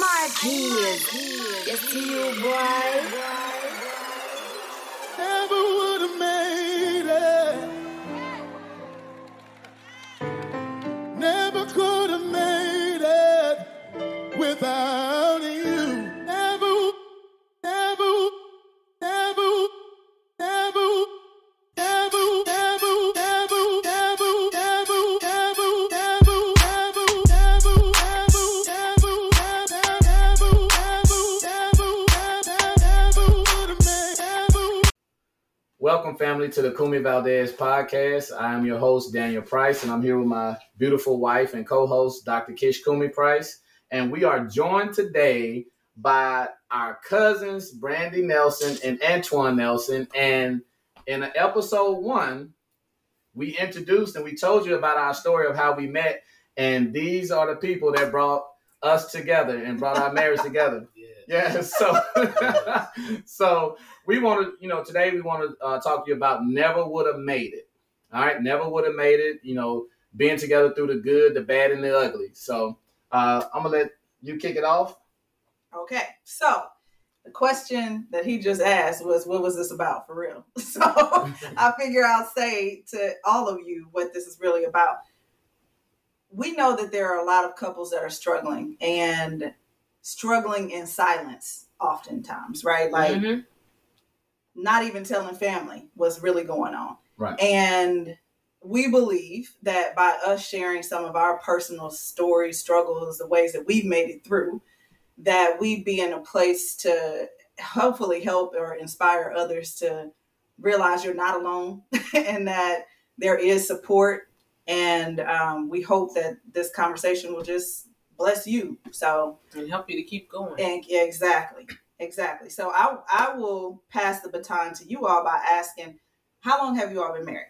my kids. Yes, to you, boy. Family, to the Kumi Valdez podcast. I am your host, Daniel Price, and I'm here with my beautiful wife and co host, Dr. Kish Kumi Price. And we are joined today by our cousins, Brandy Nelson and Antwan Nelson. And in episode one, we introduced and we told you about our story of how we met. And these are the people that brought us together and brought our marriage together. Yeah, so so we want to, you know, today we want to uh, talk to you about never would have made it. All right, never would have made it. You know, being together through the good, the bad, and the ugly. So uh, I'm gonna let you kick it off. Okay, so the question that he just asked was, "What was this about for real?" So I figure I'll say to all of you what this is really about. We know that there are a lot of couples that are struggling and struggling in silence, oftentimes, right? Like Mm-hmm. not even telling family what's really going on. Right. And we believe that by us sharing some of our personal stories, struggles, the ways that we've made it through, that we'd be in a place to hopefully help or inspire others to realize you're not alone and that there is support. And um, we hope that this conversation will just bless you. So, and help you to keep going. and yeah, exactly, exactly. So I I will pass the baton to you all by asking, how long have you all been married?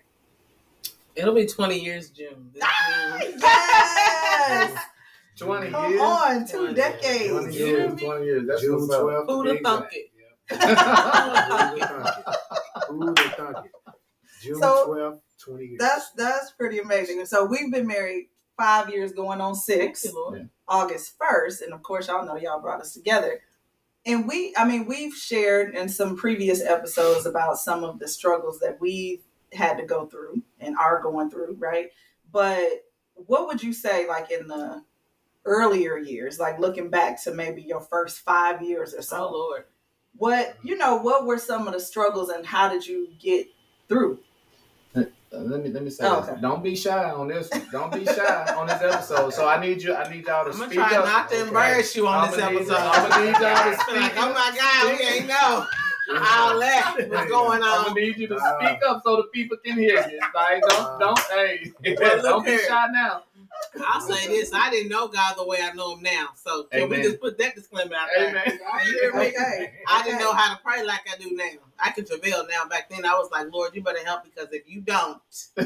It'll be 20 years June. This ah, June. Yes, Twenty come years. on, two 20 decades. Twenty years. Twenty years. That's June what's up. 12th. Who'da to be thunk it? Yep. Who'da thunk it? Thunk it? June So, 12th, 20 years. That's that's pretty amazing. So we've been married five years, going on six. Thank you, August 1st. And of course, y'all know y'all brought us together. And we, I mean, we've shared in some previous episodes about some of the struggles that we had to go through and are going through, right? But what would you say, like in the earlier years, like looking back to maybe your first five years or Oh, so, Lord. what, you know, what were some of the struggles and how did you get through? Let me let me say Oh, this. okay. Don't be shy on this. Don't be shy on this episode. So I need you. I need y'all to I'm going to speak try up. not to Okay. embarrass you on I'ma this need- episode. I'ma need y'all to speak like, oh my God, we ain't know all that was going I'm on. gonna need you to speak up so the people can hear you. Like, don't, don't, hey, Well, don't be here. shy now. I'll say this I didn't know God the way I know him now. So can Amen. we just put that disclaimer out there? Amen. You hear me? Okay. I didn't know how to pray like I do now. I can travail now. Back then, I was like, Lord, you better help because if you don't,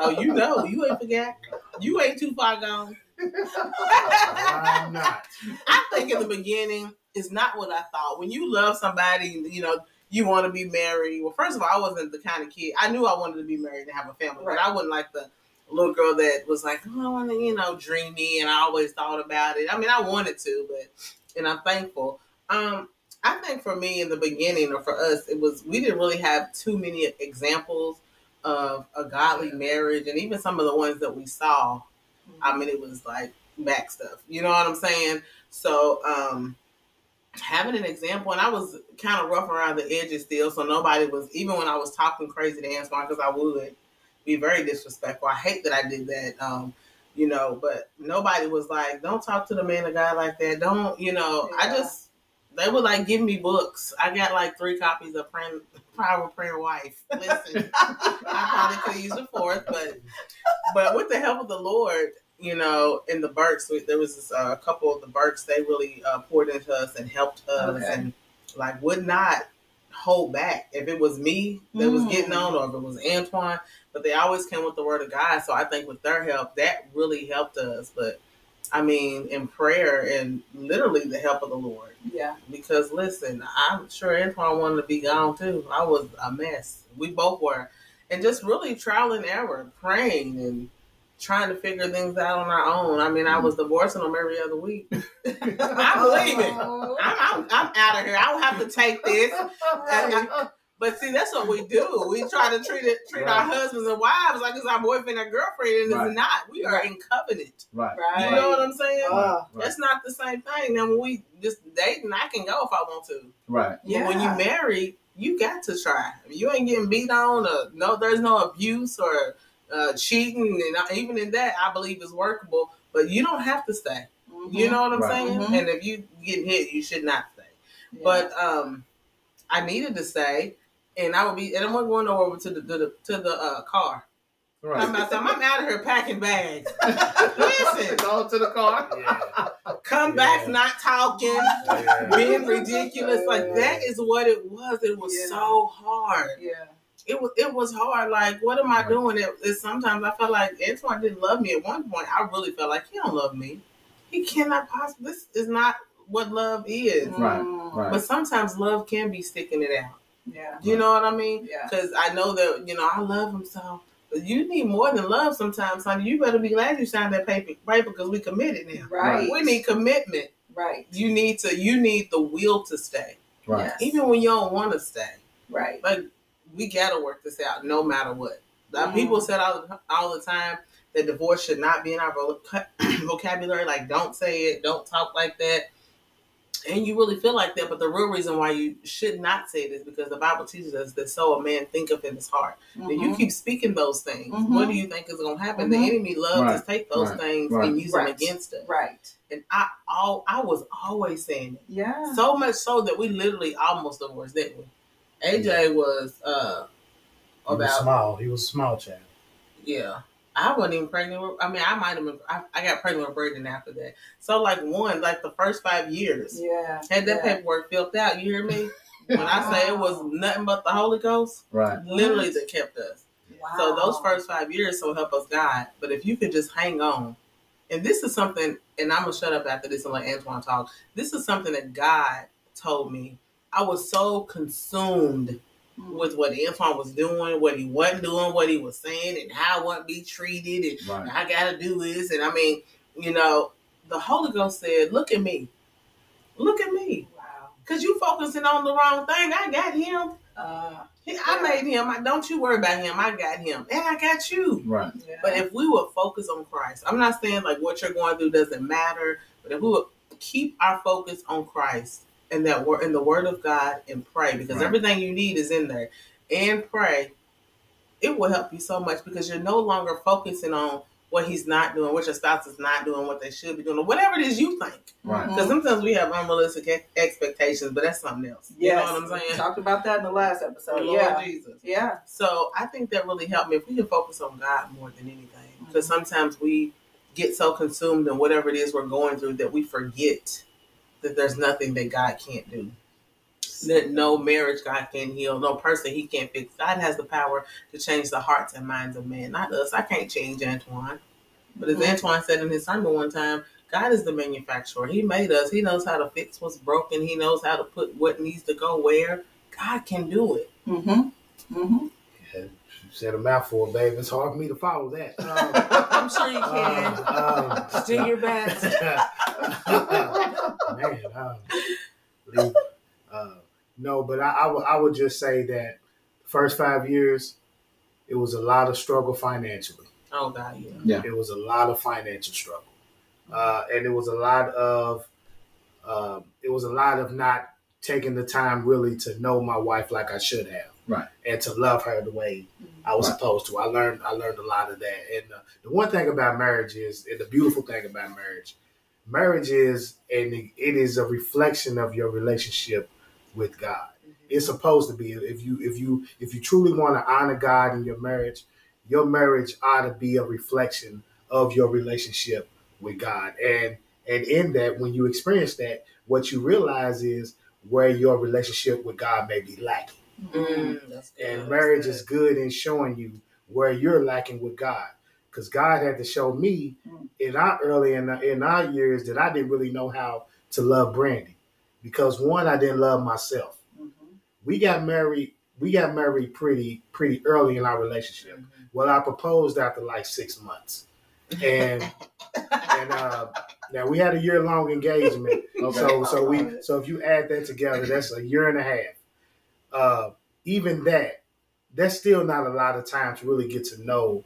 oh, you know, you ain't forget. You ain't too far gone. I'm not? I think in the beginning, it's not what I thought. When you love somebody, you know, you want to be married. Well, first of all, I wasn't the kind of kid. I knew I wanted to be married and have a family, Right. but I wasn't like the little girl that was like, oh, I want to, you know, dreamy, and I always thought about it. I mean, I wanted to, but and I'm thankful. Um, I think for me in the beginning, or for us, it was we didn't really have too many examples of a godly marriage, and even some of the ones that we saw. I mean, it was like back stuff. You know what I'm saying? So, um, having an example, and I was kind of rough around the edges still, so nobody was, even when I was talking crazy to Antwan, because I would be very disrespectful. I hate that I did that, um, you know, but nobody was like, don't talk to the man of God like that. Don't, you know, I just, they would like give me books. I got like three copies of Praying, Power Prayer Wife. Listen, I probably could use a fourth, but but with the help of the Lord, you know, in the Burks, there was this, uh, a couple of the Burks. They really uh, poured into us and helped us, Okay. and like would not hold back if it was me that was Mm. getting on, or if it was Antwan. But they always came with the Word of God. So I think with their help, that really helped us. But I mean, in prayer and literally the help of the Lord. Yeah. Because listen, I'm sure Antwan wanted to be gone too. I was a mess. We both were. And just really trial and error, praying and trying to figure things out on our own. I mean, I was divorcing them every other week. I believe it. I'm, I'm, I'm out of here. I don't have to take this. And I- but see, that's what we do. We try to treat it, treat our husbands and wives like it's our boyfriend and girlfriend, and Right. it's not. We are in covenant. Right. Right. You know what I'm saying? Uh, Right. That's not the same thing. Now when we just dating, I can go if I want to. Right. But when you Yeah. married, you got to try. You ain't getting beat on, or no, there's no abuse or uh, cheating, and even in that, I believe is workable. But you don't have to stay. You know what I'm Right. saying? Mhm. And if you getting hit, you should not stay. Yeah. But um, I needed to stay, and I would be, and I'm going over to the to the, to the uh, car. Right. I'm, out, I'm out of here packing bags. Listen. Go to the car. Yeah. Come back, not talking. Yeah. being ridiculous. Like that is what it was. It was Yeah. so hard. yeah. It was it was hard. Like, what am I doing? It, it sometimes I felt like Antwan didn't love me. At one point, I really felt like he don't love me. He cannot possibly. This is not what love is. Right, Mm, right. But sometimes love can be sticking it out. Yeah. You know what I mean? Yeah. Because I know that you know I love him so. But you need more than love sometimes, honey. You better be glad you signed that paper, paper because we committed now. Right. We need commitment. Right. You need to. You need the will to stay. Right. Yes. even when you don't want to stay. Right. But we gotta work this out, no matter what. Now, Mhm. People said all all the time that divorce should not be in our vocabulary. Like, don't say it, don't talk like that. And you really feel like that, but the real reason why you should not say it is because the Bible teaches us that so a man thinketh in his heart. And you keep speaking those things. Mhm. What do you think is going to happen? Mhm. The enemy loves Right. to take those Right. things Right. and use Right. them against us. Right. And I, all, I was always saying it. Yeah. So much so that we literally almost divorced, didn't we? AJ was uh He was about small. He was a small child. yeah. I wasn't even pregnant. With, I mean, I might have been. I, I got pregnant with Braden after that. So like one, like the first five years, Yeah. had that yeah. paperwork filled out. You hear me? When I say it was nothing but the Holy Ghost, Right. literally that kept us. Wow. So those first five years, so help us God. But if you could just hang on, and this is something, and I'm gonna shut up after this and let Antwan talk. This is something that God told me. I was so consumed. With what Antwan was doing, what he wasn't doing, what he was saying, and how I wasn't be treated, and Right. I gotta do this. And I mean, you know, the Holy Ghost said, "Look at me, look at me, Wow. cause you focusing on the wrong thing. I got him. Uh, He- I made him. I, don't you worry about him. I got him, and I got you." Right. yeah. But if we would focus on Christ, I'm not saying like what you're going through doesn't matter, but if we would keep our focus on Christ and that word in the Word of God and pray, because Right. everything you need is in there, and pray, it will help you so much because you're no longer focusing on what He's not doing, what your spouse is not doing, what they should be doing, or whatever it is you think. Right. Because sometimes we have unrealistic expectations, but that's something else. yes. You know what I'm saying? Talked about that in the last episode. Lord yeah. Jesus. Yeah. So I think that really helped me if we can focus on God more than anything. Because mm-hmm. sometimes we get so consumed in whatever it is we're going through that we forget that there's nothing that God can't do. That no marriage God can heal, no person He can't fix. God has the power to change the hearts and minds of men, not us. I can't change Antwan. But as Mhm. Antwan said in his sermon one time, God is the manufacturer. He made us. He knows how to fix what's broken. He knows how to put what needs to go where. God can do it. Mm-hmm. Mm-hmm. Yeah, you said a mouthful, babe. It's hard for me to follow that. Um, I'm sure you can. um, um, Do your best. Man, um, leave. Uh, no, but I, I, would, just say that first five years, it was a lot of struggle financially. Oh God, yeah. Yeah. It was a lot of financial struggle, uh, and it was a lot of um, it was a lot of not taking the time really to know my wife like I should have, Right. and to love her the way I was Right. supposed to. I learned I learned a lot of that, and uh, the one thing about marriage is, and the beautiful thing about marriage, marriage is, and it is a reflection of your relationship with God. It's supposed to be. If you if you if you truly want to honor God in your marriage, your marriage ought to be a reflection of your relationship with God. And and in that, when you experience that, what you realize is where your relationship with God may be lacking. Mm, that's good. And marriage is good in showing you where you're lacking with God. Because God had to show me Mm. in our early in, in our years that I didn't really know how to love Brandy. Because one, I didn't love myself. Mm-hmm. We got married. We got married pretty pretty early in our relationship. Mhm. Well, I proposed after like six months. and and uh, now we had a year long engagement. Okay. So so we so if you add that together, that's a year and a half. Uh, even that, that's still not a lot of time to really get to know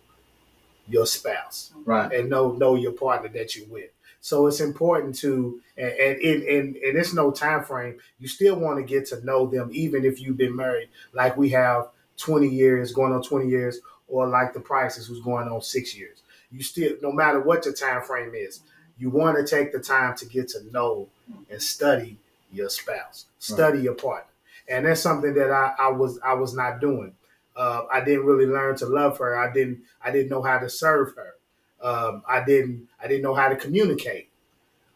your spouse right. and know know your partner that you're with. So it's important to and and and, and, and it's no time frame. You still want to get to know them, even if you've been married, like we have 20 years, going on 20 years, or like the prices who's going on six years. You still, no matter what your time frame is, you want to take the time to get to know and study your spouse, study your partner, and that's something that I, I was I was not doing. Uh, I didn't really learn to love her. I didn't I didn't know how to serve her. Um, I didn't I didn't know how to communicate.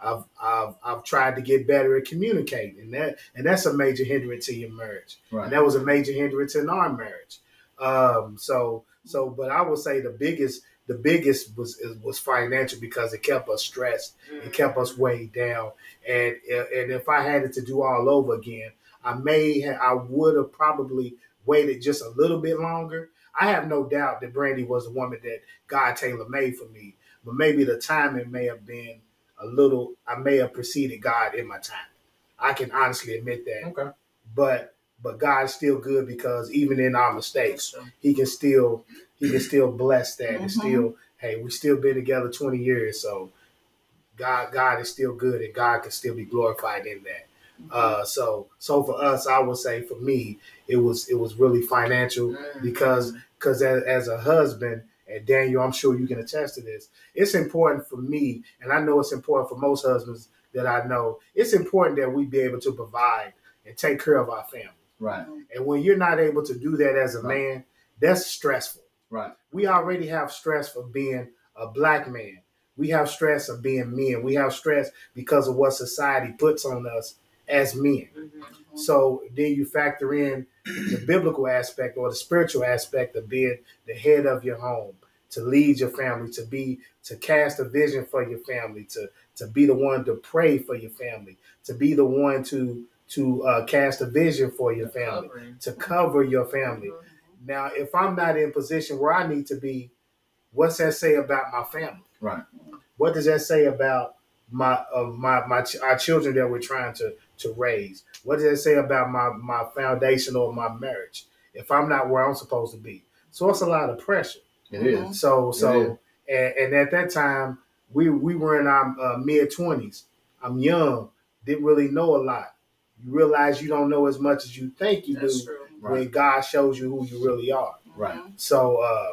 I've, I've I've tried to get better at communicating, and that and that's a major hindrance to your marriage. Right. And that was a major hindrance in our marriage. Um, so so, but I would say the biggest the biggest was was financial because it kept us stressed, it kept us weighed down, and and if I had it to do all over again, I may ha- I would have probably waited just a little bit longer. I have no doubt that Brandy was the woman that God tailor made for me, but maybe the timing may have been a little. I may have preceded God in my time. I can honestly admit that Okay. but but God's still good because even in our mistakes, He can still He can still bless that and Mhm. still hey we still been together twenty years so God God is still good and God can still be glorified in that. Uh, so so for us, I would say for me, it was it was really financial because because as, as a husband and Daniel, I'm sure you can attest to this. It's important for me, and I know it's important for most husbands that I know. It's important that we be able to provide and take care of our family. Right. And when you're not able to do that as a Right. man, that's stressful. Right. We already have stress for being a black man. We have stress of being men. We have stress because of what society puts on us as men. Mhm. So then you factor in the biblical aspect or the spiritual aspect of being the head of your home, to lead your family, to be to cast a vision for your family, to to be the one to pray for your family, to be the one to to uh, cast a vision for your family, to cover your family. Now, if I'm not in position where I need to be, what's that say about my family? Right. What does that say about my uh, my my ch- our children that we're trying to to raise? What does it say about my my foundation or my marriage if I'm not where I'm supposed to be? So it's a lot of pressure. It is. So It so and, and at that time we we were in our uh, mid twenties. I'm young, didn't really know a lot. You realize you don't know as much as you think you That's do true. Right. when God shows you who you really are. Right. So uh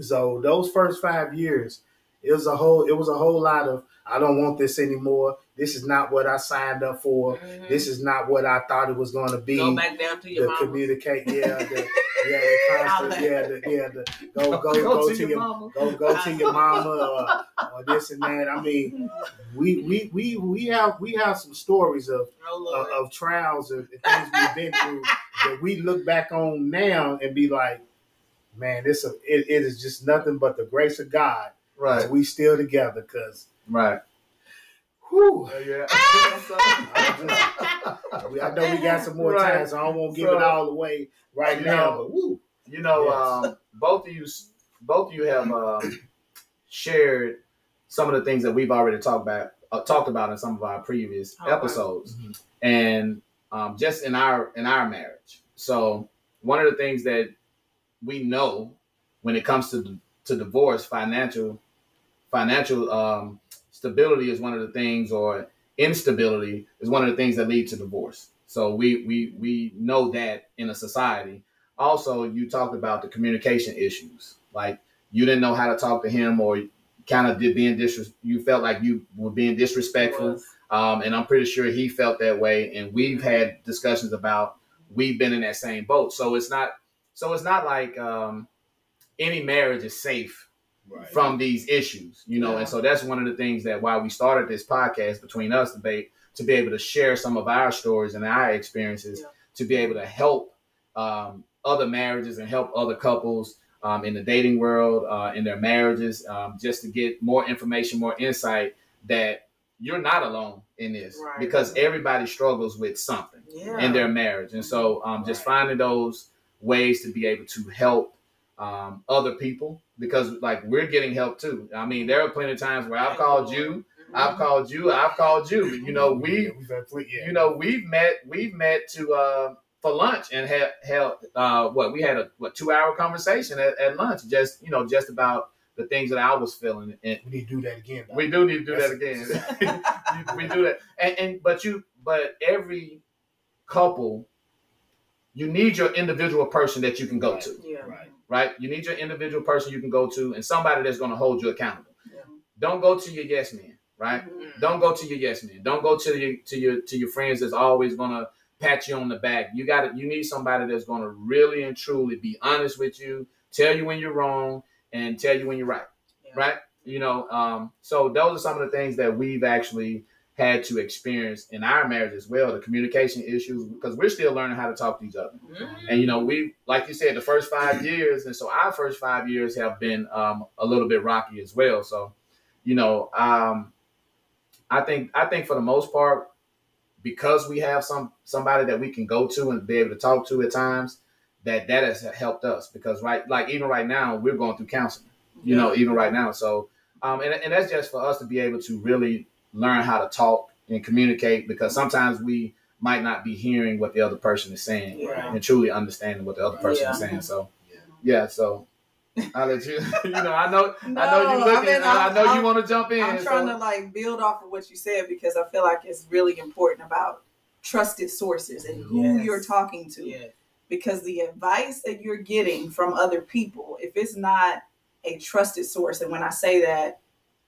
so those first five years, it was a whole it was a whole lot of I don't want this anymore. This is not what I signed up for. Mhm. This is not what I thought it was going to be. Go back down to your the mama. communicate, yeah, the, yeah, the constant, yeah, the, yeah, the go go go, to, your, mama. go go to your mama or, or this and that. I mean, we we we we have we have some stories of Oh, of, of trials and things we've been through that we look back on now and be like, man, this a, it, it is just nothing but the grace of God Right. we still together. Cause, Right. Whew, Yeah. I know we got some more Right. time, so I don't to give So- it all away right now. know, But woo, You know, Yes. um, both of you, both of you have um, shared some of the things that we've already talked about, uh, talked about in some of our previous Oh, wow. episodes, Mhm. and um, just in our in our marriage. So one of the things that we know when it comes to to divorce, financial financial um, stability is one of the things, or instability is one of the things that lead to divorce. So we we we know that in a society. Also, you talked about the communication issues, like you didn't know how to talk to him, or kind of did being disres- You felt like you were being disrespectful, um, and I'm pretty sure he felt that way. And we've had discussions about we've been in that same boat. So it's not so it's not like um, any marriage is safe right. from these issues, you know. Yeah. And so that's one of the things that why we started this podcast between us be to be able to share some of our stories and our experiences Yeah. to be able to help um, other marriages and help other couples um, in the dating world uh, in their marriages, um, just to get more information, more insight that you're not alone in this Right. because everybody struggles with something Yeah. in their marriage. And so um, just Right. finding those ways to be able to help um, other people because like we're getting help too. I mean, there are plenty of times where I've called you, I've called you, I've called you. You know, we we've had fle- yeah. you know we've met we've met to uh for lunch and had held uh what we had a what two hour conversation at, at lunch just you know just about the things that I was feeling and we need to do that again. Doc. we do need to do that again. We do that and, and but you but every couple you need your individual person that you can go Right. to Yeah. Right. Right you need your individual person you can go to and somebody that's going to hold you accountable Yeah. don't go to your yes men right Mhm. don't go to your yes men. Don't go to your to your to your friends that's always gonna pat you on the back. You got to You need somebody that's gonna really and truly be honest with you, tell you when you're wrong, and tell you when you're right. Yeah. Right? You know. Um. So those are some of the things that we've actually had to experience in our marriage as well. The communication issues because we're still learning how to talk to each other. Mhm. And you know, we like you said, the first five years, and so our first five years have been um, a little bit rocky as well. So, you know, um, I think I think for the most part, because we have some somebody that we can go to and be able to talk to at times, that that has helped us. Because right, like even right now, we're going through counseling. You know, even right now. So, um, and and that's just for us to be able to really learn how to talk and communicate. Because sometimes we might not be hearing what the other person is saying Yeah. and truly understanding what the other person Yeah. is saying. So, Yeah. yeah. So, I'll let you. you know, I know, I know No, you looking. I mean, and I I'm- know you want to jump in. I'm trying so- to like build off of what you said because I feel like it's really important about trusted sources and who Yes. you're talking to. Yeah. Because the advice that you're getting from other people, if it's not a trusted source, and when I say that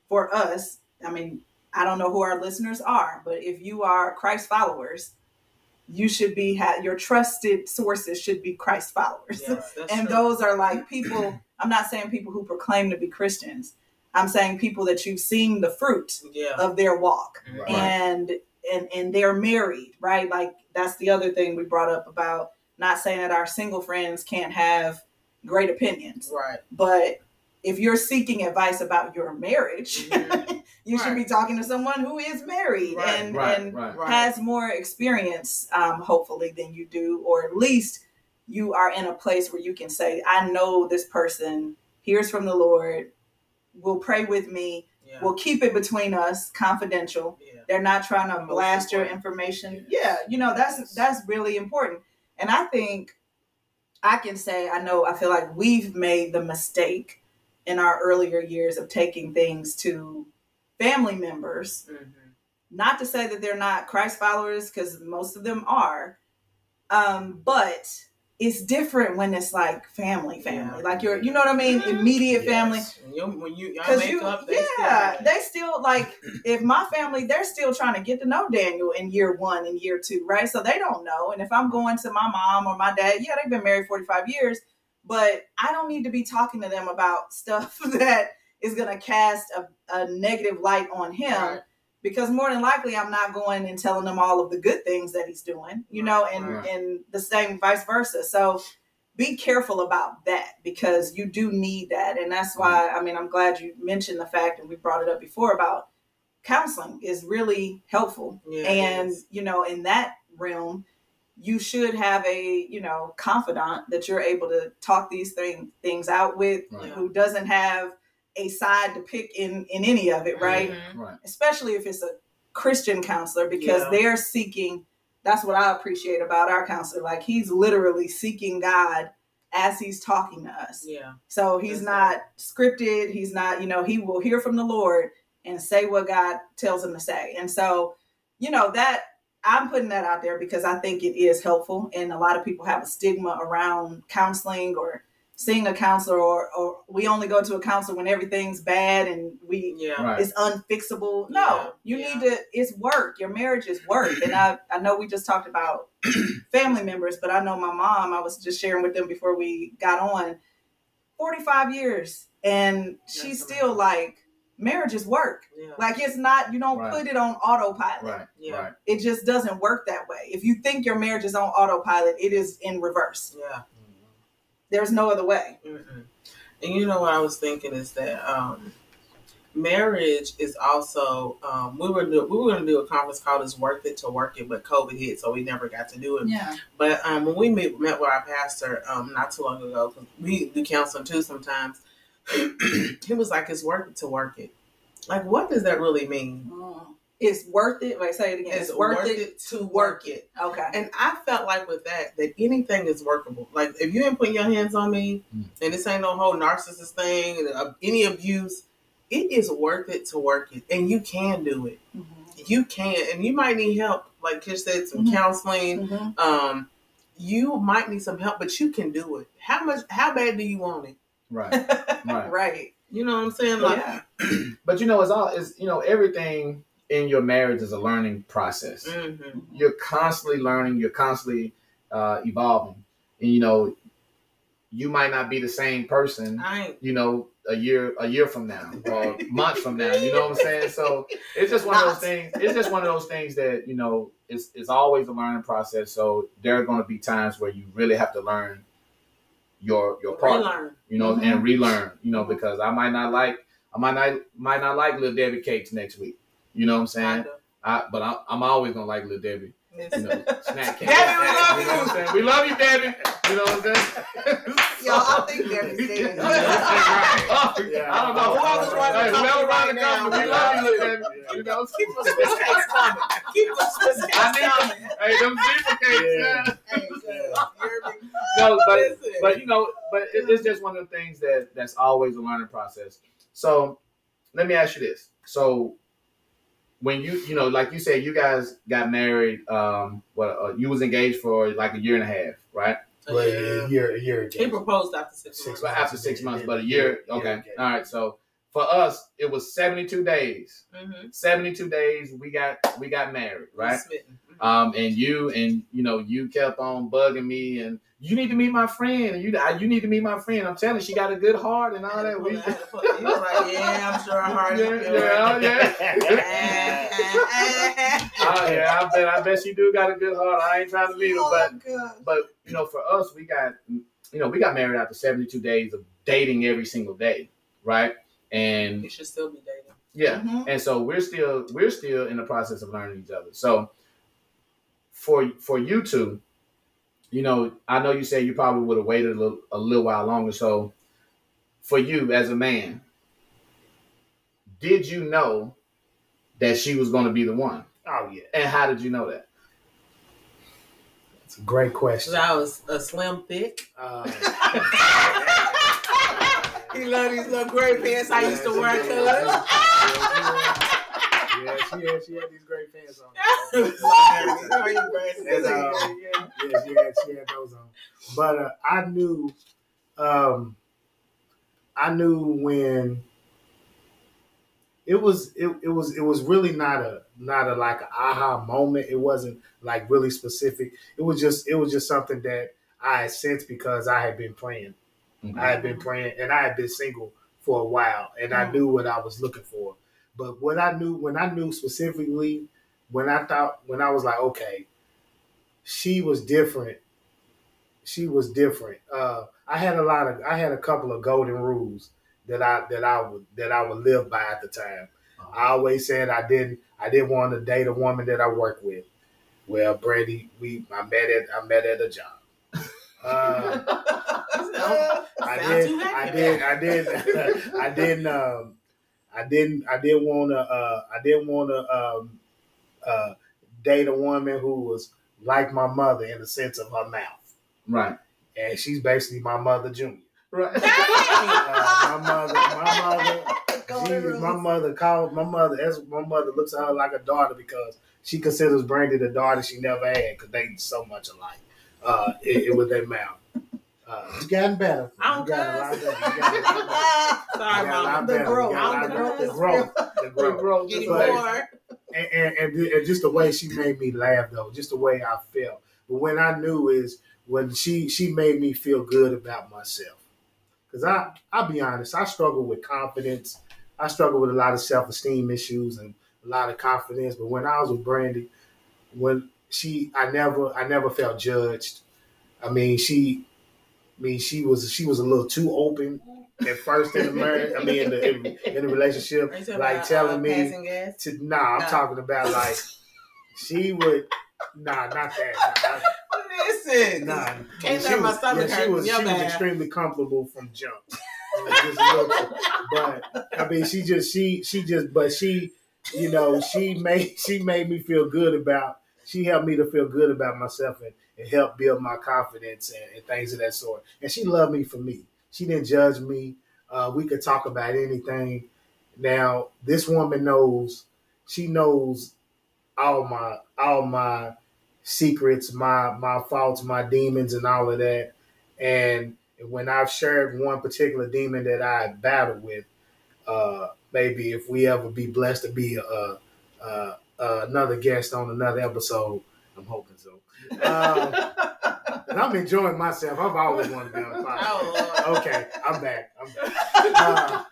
for us, I mean, I don't know who our listeners are, but if you are Christ followers, you should be ha- your trusted sources should be Christ followers. Yes, and true. those are like people i'm not saying people who proclaim to be christians i'm saying people that you've seen the fruit Yeah. of their walk Right. and and and they're married right like that's the other thing we brought up about not saying that our single friends can't have great opinions Right. but if you're seeking advice about your marriage Mhm. You should be talking to someone who is married Right, and right, and right. Right. has more experience, um, hopefully, than you do, or at least you are in a place where you can say, I know this person hears from the Lord, will pray with me, Yeah. will keep it between us, confidential. yeah. They're not trying to Most blast your information. Yes. Yeah, you know, that's Yes. that's really important. And I think I can say I know I feel like we've made the mistake in our earlier years of taking things to family members Mhm. not to say that they're not Christ followers because most of them are, um, but it's different when it's like family, family, Yeah. like your, you know what I mean, immediate family. Yes. When you, when you Because you, up, they yeah, still- they still like if my family, they're still trying to get to know Daniel in year one and year two, right? So they don't know. And if I'm going to my mom or my dad, yeah, they've been married 45 years, but I don't need to be talking to them about stuff that is going to cast a, a negative light on him Right. because more than likely I'm not going and telling them all of the good things that he's doing, you know, and Right. and the same vice versa. So be careful about that because you do need that, and that's why mm-hmm. I mean I'm glad you mentioned the fact, and we brought it up before about counseling is really helpful, Yeah, and you know in that realm you should have a you know confidant that you're able to talk these thing, things out with Right. who doesn't have a side to pick in in any of it right Mhm. Right. especially if it's a Christian counselor because Yeah. they're seeking that's what I appreciate about our counselor like he's literally seeking God as he's talking to us Yeah. so he's That's not scripted he's not you know he will hear from the Lord and say what God tells him to say and so you know that I'm putting that out there because I think it is helpful and a lot of people have a stigma around counseling or seeing a counselor or, or we only go to a counselor when everything's bad and we Yeah. Right. it's unfixable. No, Yeah, you yeah. need to. It's work. Your marriage is work, and I I know we just talked about family members, but I know my mom. I was just sharing with them before we got on. Forty five years, and she's That's still like marriage is work. Yeah. Like it's not. You don't Right. put it on autopilot. Right. Yeah. Right. It just doesn't work that way. If you think your marriage is on autopilot, it is in reverse. Yeah. There's no other way. Mm-mm. And you know what I was thinking is that um, marriage is also um, we were we were going to do a conference called "It's Worth It to Work It," but COVID hit, so we never got to do it. Yeah. But um, when we met, met with our pastor um, not too long ago, 'cause we do counseling too sometimes, he was like, "It's worth it to work it." Like, what does that really mean? Mm. It's worth it. Wait, say it again. It's, worth, it, to work it. Okay. And I felt like with that, that anything is workable. Like if you ain't putting your hands on me, Mm. and this ain't no whole narcissist thing, uh, any abuse, it is worth it to work it, and you can do it. Mhm. You can, and you might need help. Like Kish said, some Mhm. counseling. Mhm. Um, you might need some help, but you can do it. How much? How bad do you want it? Right. Right. right. You know what I'm saying? Like, Yeah. But you know, it's all it's you know, everything in your marriage is a learning process. mhm. You're constantly learning, you're constantly uh, evolving. And you know, you might not be the same person, you know, a year a year from now or months from now. You know what I'm saying? So it's just one of those things. It's just one of those things that, you know, it's it's always a learning process. So there are gonna be times where you really have to learn your your partner Relearn. you know, Mhm. and relearn, you know, because I might not like, I might not, might not like Little Debbie cakes next week. You know what I'm saying? I, but I, I'm always gonna like Little Debbie, you know, snack cakes. Debbie, we love you know what I'm you. saying? We love you, Debbie. You know what I'm saying? Y'all, I think Debbie's dead. Yeah. I don't know. Who running Hey, the whoever right we love you, Debbie. You know, Keep the cakes coming. Keep the Swiss cakes I need coming. Hey, them cakes. Yeah. Hey, good. You hear? No, but but you know, but it, it's just one of the things that that's always a learning process. So let me ask you this: so when you you know, like you said, you guys got married. Um, what uh, you was engaged for like a year and a half, right? Well, Yeah. a year, a year He ago. proposed after six, Six months. But after six months, but a year. Okay, all right. So for us, it was seventy two days. Mm-hmm. Seventy two days. We got we got married, right? Smitten. Um, and you and you know you kept on bugging me, and you need to meet my friend, you you need to meet my friend. I'm telling you, she got a good heart and all that. We, He was like, yeah, I'm sure her heart yeah, is yeah, good. yeah. Oh yeah, I bet I bet she do got a good heart. I ain't trying to leave her, but God. but you know, for us, we got you know we got married after 72 days of dating every single day, right? And You should still be dating. yeah, Mhm. and so we're still we're still in the process of learning each other. So for for you two, you know, I know you said you probably would have waited a little, a little while longer. So for you as a man, did you know that she was going to be the one? Oh yeah, And how did you know that? it's a great question. Cause I was a slim thick. Uh, He love these little gray pants I used to wear. Yeah, she had she had these great pants on. That's That's, uh, yeah, she had, she had those on. But uh, I knew, um, I knew when it was it, it was it was really not a not a like a aha moment. It wasn't like really specific. It was just it was just something that I had sensed because I had been praying. I had been praying and I had been single for a while and I knew what I was looking for. But what I knew when I knew specifically when I thought when I was like, okay, she was different. She was different. Uh, I had a lot of I had a couple of golden rules that I that I would that I would live by at the time. I always said I didn't I didn't want to date a woman that I work with. Well, Brandy, we I met at I met at a job. Uh, I Sound did. I did. I did. I didn't. Um, I didn't. I didn't want to. Uh, I didn't want to um, uh, date a woman who was like my mother in the sense of her mouth, Right. and she's basically my mother, Junior. Right. Uh, my mother. My mother. Golden Jesus, my mother called my mother. As my mother looks at her like a daughter because she considers Brandy the daughter she never had because they so much alike. Uh, it, it with their mouth. Uh, it's gotten better. I You don't got a lot cuss. better. You got a better. Sorry, You got a lot mama. The better. You growth. got The better. growth The growth. The growth. Any But- more? And, and, and, and just the way she made me laugh though, just the way I felt. But when I knew is when she she made me feel good about myself. Cause I I'll be honest, I struggle with confidence. I struggle with a lot of self esteem issues and a lot of confidence. But when I was with Brandy, when she I never I never felt judged. I mean she I mean, she was she was a little too open at first in the marriage. I mean, in the in, in the relationship, Are you talking like about, telling uh, me to nah. I'm talking about like she would nah, not that. Listen, Nah, nah. Can't let my stomach yeah, hurt. she was, she was extremely comfortable from jump. But I mean, she just she she just but she you know she made she made me feel good about she helped me to feel good about myself and, help build my confidence and, and things of that sort. And she loved me for me. She didn't judge me. Uh, we could talk about anything. Now this woman knows she knows all my all my secrets, my my faults, my demons, and all of that. And when I've shared one particular demon that I battled with, uh, maybe if we ever be blessed to be uh, uh, uh, another guest on another episode, I'm hoping so. Uh, and I'm enjoying myself. I've always wanted to be on the podcast. Oh, Okay, I'm back. I'm back. Uh,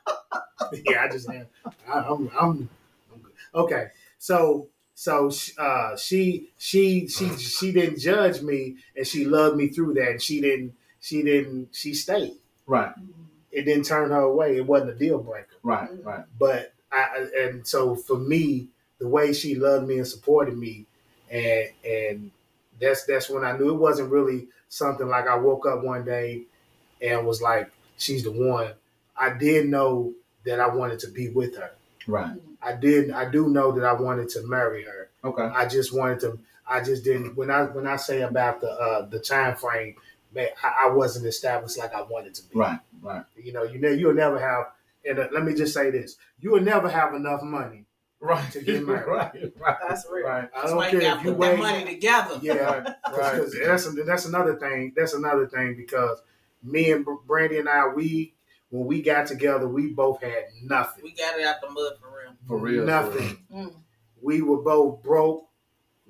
yeah, I just am. I, I'm, I'm, I'm good. Okay, so so uh, she she she she didn't judge me, and she loved me through that. And she didn't she didn't she stayed. Right, It didn't turn her away. It wasn't a deal breaker. right, right. But I and so for me, the way she loved me and supported me, and and that's that's when I knew it wasn't really something like I woke up one day and was like, she's the one. I did know that I wanted to be with her. Right. I did. I do know that I wanted to marry her. Okay. I just wanted to. I just didn't. When I when I say about the uh, the time frame, man, I, I wasn't established like I wanted to be. Right. Right. You know, you know, you'll never have. And uh, let me just say this: you will never have enough money. Right. To get married. right. Right. That's real. Right. I don't why you care gotta if you put that wait. money together. Yeah, Right. because that's that's another thing. That's another thing because me and Brandy and I, we when we got together, we both had nothing. We got it out the mud for real. For real. Nothing. For real. Mm. We were both broke.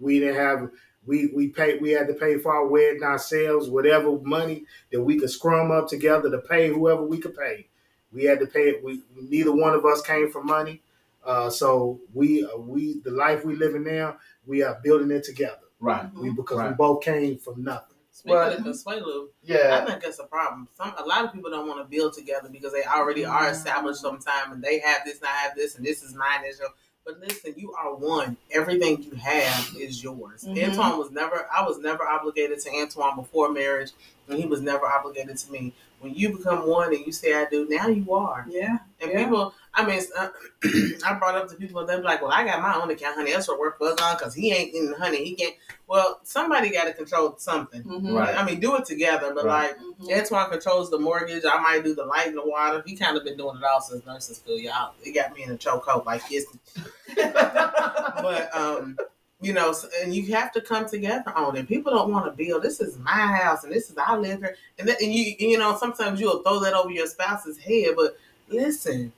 We didn't have. We we paid. We had to pay for our wedding ourselves. Whatever money that we could scrum up together to pay whoever we could pay. We had to pay it. We neither one of us came for money. Uh, so we uh, we the life we living now, we are building it together. Right. We because we both came from nothing. Speaking Well, of Consuelo, I think that's a problem. Some a lot of people don't want to build together because they already are established sometime and they have this and I have this and this is mine is your but listen, you are one. Everything you have is yours. Mhm. Antwan was never I was never obligated to Antwan before marriage and he was never obligated to me. When you become one and you say I do, now you are. Yeah. And Yeah. people, I mean, uh, I brought up to people, they're like, well, I got my own account, honey. That's what work for us on because he ain't in honey. He can't. Well, somebody got to control something. Mhm. Right. I mean, do it together, but Right. like, Mhm. Antwan controls the mortgage. I might do the light and the water. He kind of been doing it all since nursing school, y'all. It got me in a chokehold like this. but um, you know, and you have to come together on it. People don't want to build. This is my house, and this is I live here, and that, and you you know sometimes you'll throw that over your spouse's head. But listen,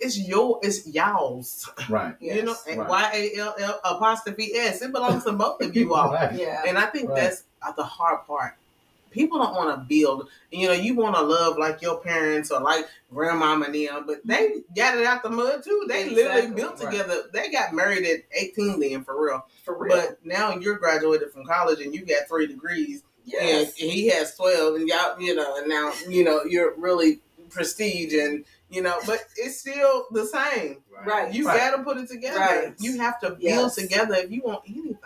it's your it's y'all's. Right. You know, Yes. Right. Y A L L apostrophe S. It belongs to both of you all. Right. Yeah. And I think Right. that's uh, the hard part. People don't want to build. You know, you want to love like your parents or like grandmama and them, but they got it out the mud too. They literally Exactly. built Right. together. They got married at 18 then, for real. For real. But now you're graduated from college and you got three degrees, yes. and he has 12, and y'all, you know, and now, you know, you're really prestige and, you know, but it's still the same. Right. You Right. got to put it together. Right. You have to build Yes. together if you want anything.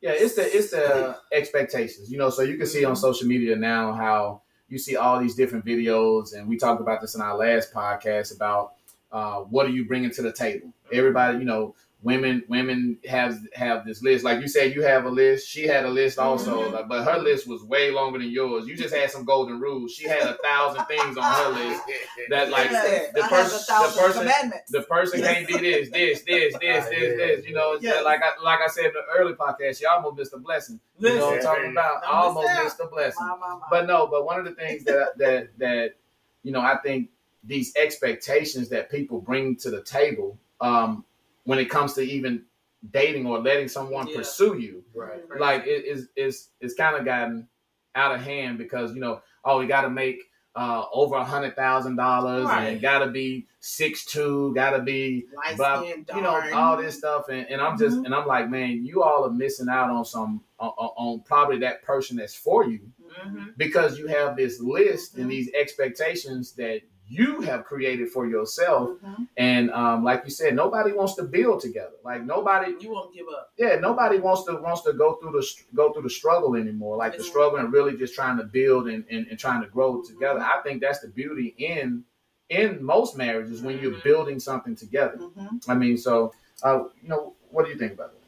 Yeah, it's the it's the expectations, you know. So you can see on social media now how you see all these different videos, and we talked about this in our last podcast about uh, what are you bringing to the table. Everybody, you know, women women have have this list. Like you said, you have a list. She had a list also, Mhm. like, but her list was way longer than yours. You just had some golden rules. She had a thousand things on her list. That like Yes. the I have person- the person- commandments. the person can't be this, this, this, this, this, this. You know, Yeah. like I like I said in the early podcast, you almost missed a blessing. You know what I'm talking about? I almost miss out. missed a blessing. My, my, my. But no, but one of the things that that that you know, I think these expectations that people bring to the table, um, when it comes to even dating or letting someone Yeah. pursue you, Right. like it is is it's kind of gotten out of hand because you know, oh, we got to make uh over a hundred thousand dollars Right. and got to be six two, got to be light but skin, you know all this stuff and, and i'm just Mhm. and i'm like man you all are missing out on some on, on- on probably that person that's for you Mhm. because you have this list and Mhm. these expectations that you have created for yourself. Mhm. And um, like you said, nobody wants to build together. Like nobody, You won't give up. yeah, nobody wants to wants to go through the go through the struggle anymore. Like the Mhm. struggle and really just trying to build and, and, and trying to grow together. Mm-hmm. I think that's the beauty in in most marriages when you're Mhm. building something together. Mhm. I mean, so uh, you know, what do you think about that?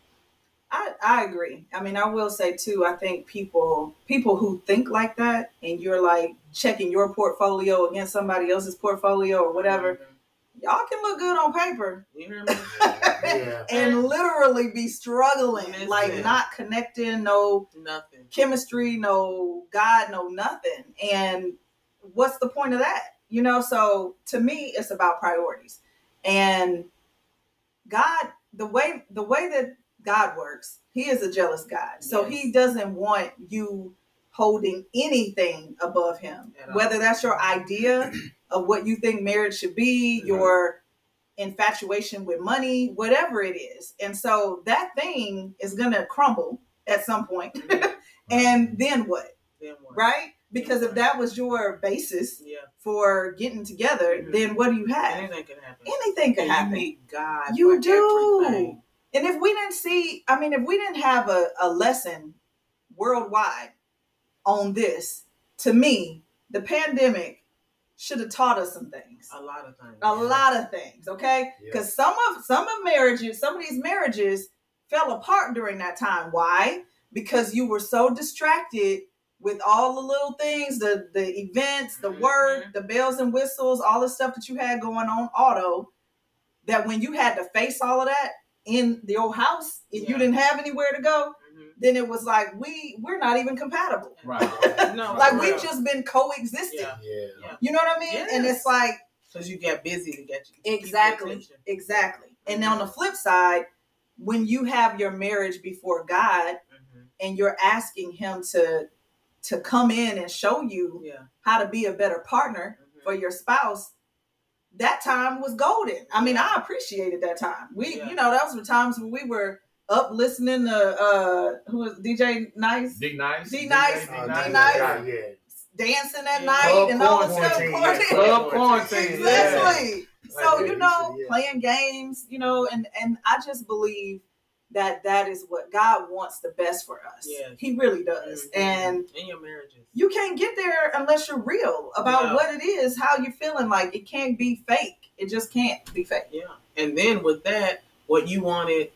I, I agree. I mean, I will say too. I think people people who think like that, and you're like checking your portfolio against somebody else's portfolio or whatever, mm-hmm. y'all can look good on paper You hear me? Yeah. and literally be struggling, Listen. like not connecting, no Nothing. chemistry, no God, no nothing. And what's the point of that? You know, so to me, it's about priorities. And God, the way the way that God works, He is a jealous God. So Yes. He doesn't want you holding anything above Him, whether that's your idea of what you think marriage should be, Right. your infatuation with money, whatever it is. And so that thing is going to crumble at some point. and then what? Then what? Right? Because if that was your basis Yeah. for getting together, Mhm. then what do you have? Anything can happen. Anything can And happen. You God. You do. everything. And if we didn't see, I mean, if we didn't have a, a lesson worldwide on this, to me, the pandemic should have taught us some things. A lot of things. A lot of things, okay? Because some of some of marriages, some of these marriages fell apart during that time. Why? Because you were so distracted with all the little things, the the events, the work, Mhm. the bells and whistles, all the stuff that you had going on auto, that when you had to face all of that in the old house and you didn't have anywhere to go, Mhm. then it was like we we're not even compatible. Right. No, Like we've just been coexisting. Yeah. Yeah. You know what I mean? And it's like Because you get busy to get you. keep your Exactly. attention. Exactly. And on the flip side, when you have your marriage before God Mhm. and you're asking him to to come in and show you Yeah. how to be a better partner Mhm. for your spouse, that time was golden. I mean, I appreciated that time. We, Yeah. you know, that was the times when we were up listening to uh who was DJ Nice D nice, D Nice, D Nice. Yeah. yeah. dancing at Yeah. night Club and all the stuff. quarantine, yeah. quarantine. Club quarantine. Exactly. So you know, yeah. playing games, you know, and and I just believe that that is what God wants the best for us. Yes. He really does, Mhm. and in your marriages. you can't get there unless you're real about Yeah. what it is, how you're feeling. Like it can't be fake. It just can't be fake. Yeah. And then with that, what you wanted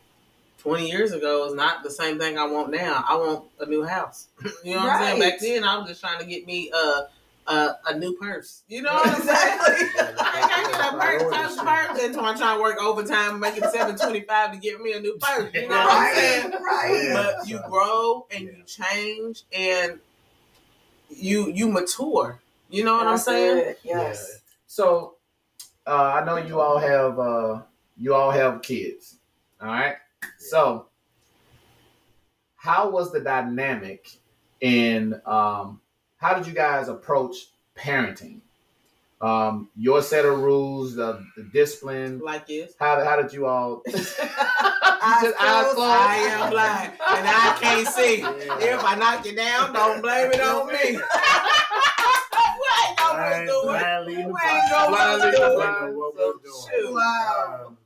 20 years ago is not the same thing I want now. I want a new house. you know what I'm saying? Back then, I was just trying to get me a, a, a new purse. You know what I'm saying? Exactly. I can't get a purse, purse, purse until I'm trying to work overtime, making seven twenty five to get me a new purse. You know what I'm saying? right, right. But you grow and you change and you you mature. You know what I'm saying? it. Yes. So, uh, I know you all have uh, you all have kids. All right. So, how was the dynamic in um, how did you guys approach parenting? Um, your set of rules, the, the discipline. Like this. How, how did you all? Eyes Just closed. I am blind and I can't see. Yeah. If I knock you down, don't blame it on me. we ain't know what's doing. Blindly in ain't know blind. what to do. We know what we're doing. Wow. Um,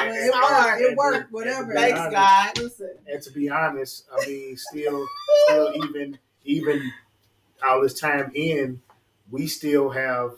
and- it worked. It worked. Whatever. Thanks, honest- God. Listen. And to be honest, I mean, still, still, even, even all this time in, we still have,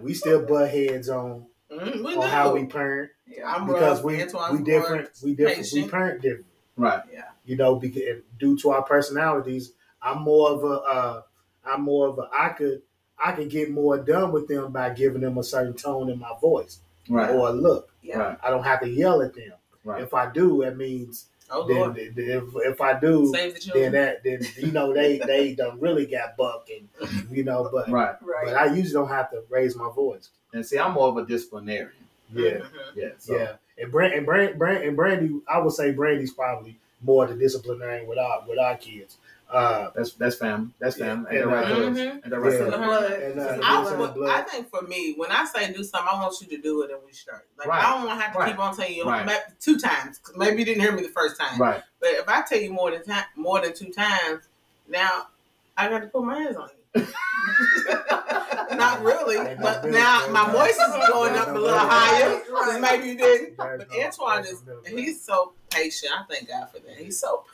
we still butt heads on Mm, on know. how we parent Yeah. I'm because rough. we Antwan's we different, we different, we parent different. right. Yeah. You know, because due to our personalities, I'm more of a, uh, I'm more of a, I could, I could get more done with them by giving them a certain tone in my voice Right. or a look. Yeah. Right. I don't have to yell at them. Right. If I do, that means Oh, then, Lord. then if if I do, Save the then that then you know they they done really got buck and you know, but Right. right but I usually don't have to raise my voice. And see, I'm more of a disciplinarian. Yeah, Mhm. Yeah. So, yeah. And Brand and Brand, Brand and Brandy, I would say Brandy's probably more the disciplinarian with our with our kids. Uh, That's that's family. That's Yeah. family. Ain't that right, And, George? Mhm. Ain't that right, Yeah. Blood. and, uh, I, It's would- the blood. I think for me, when I say do something, I want you to do it and we start. Like Right. I don't want to have to Right. keep on telling you Right. ma- two times. 'cause Maybe you didn't hear me the first time. Right. But if I tell you more than time, more than two times, Now I got to put my hands on you. Not really, but now my voice is going up a little higher. 'cause Maybe you didn't. But Antwan is he's so patient. I thank God for that. He's so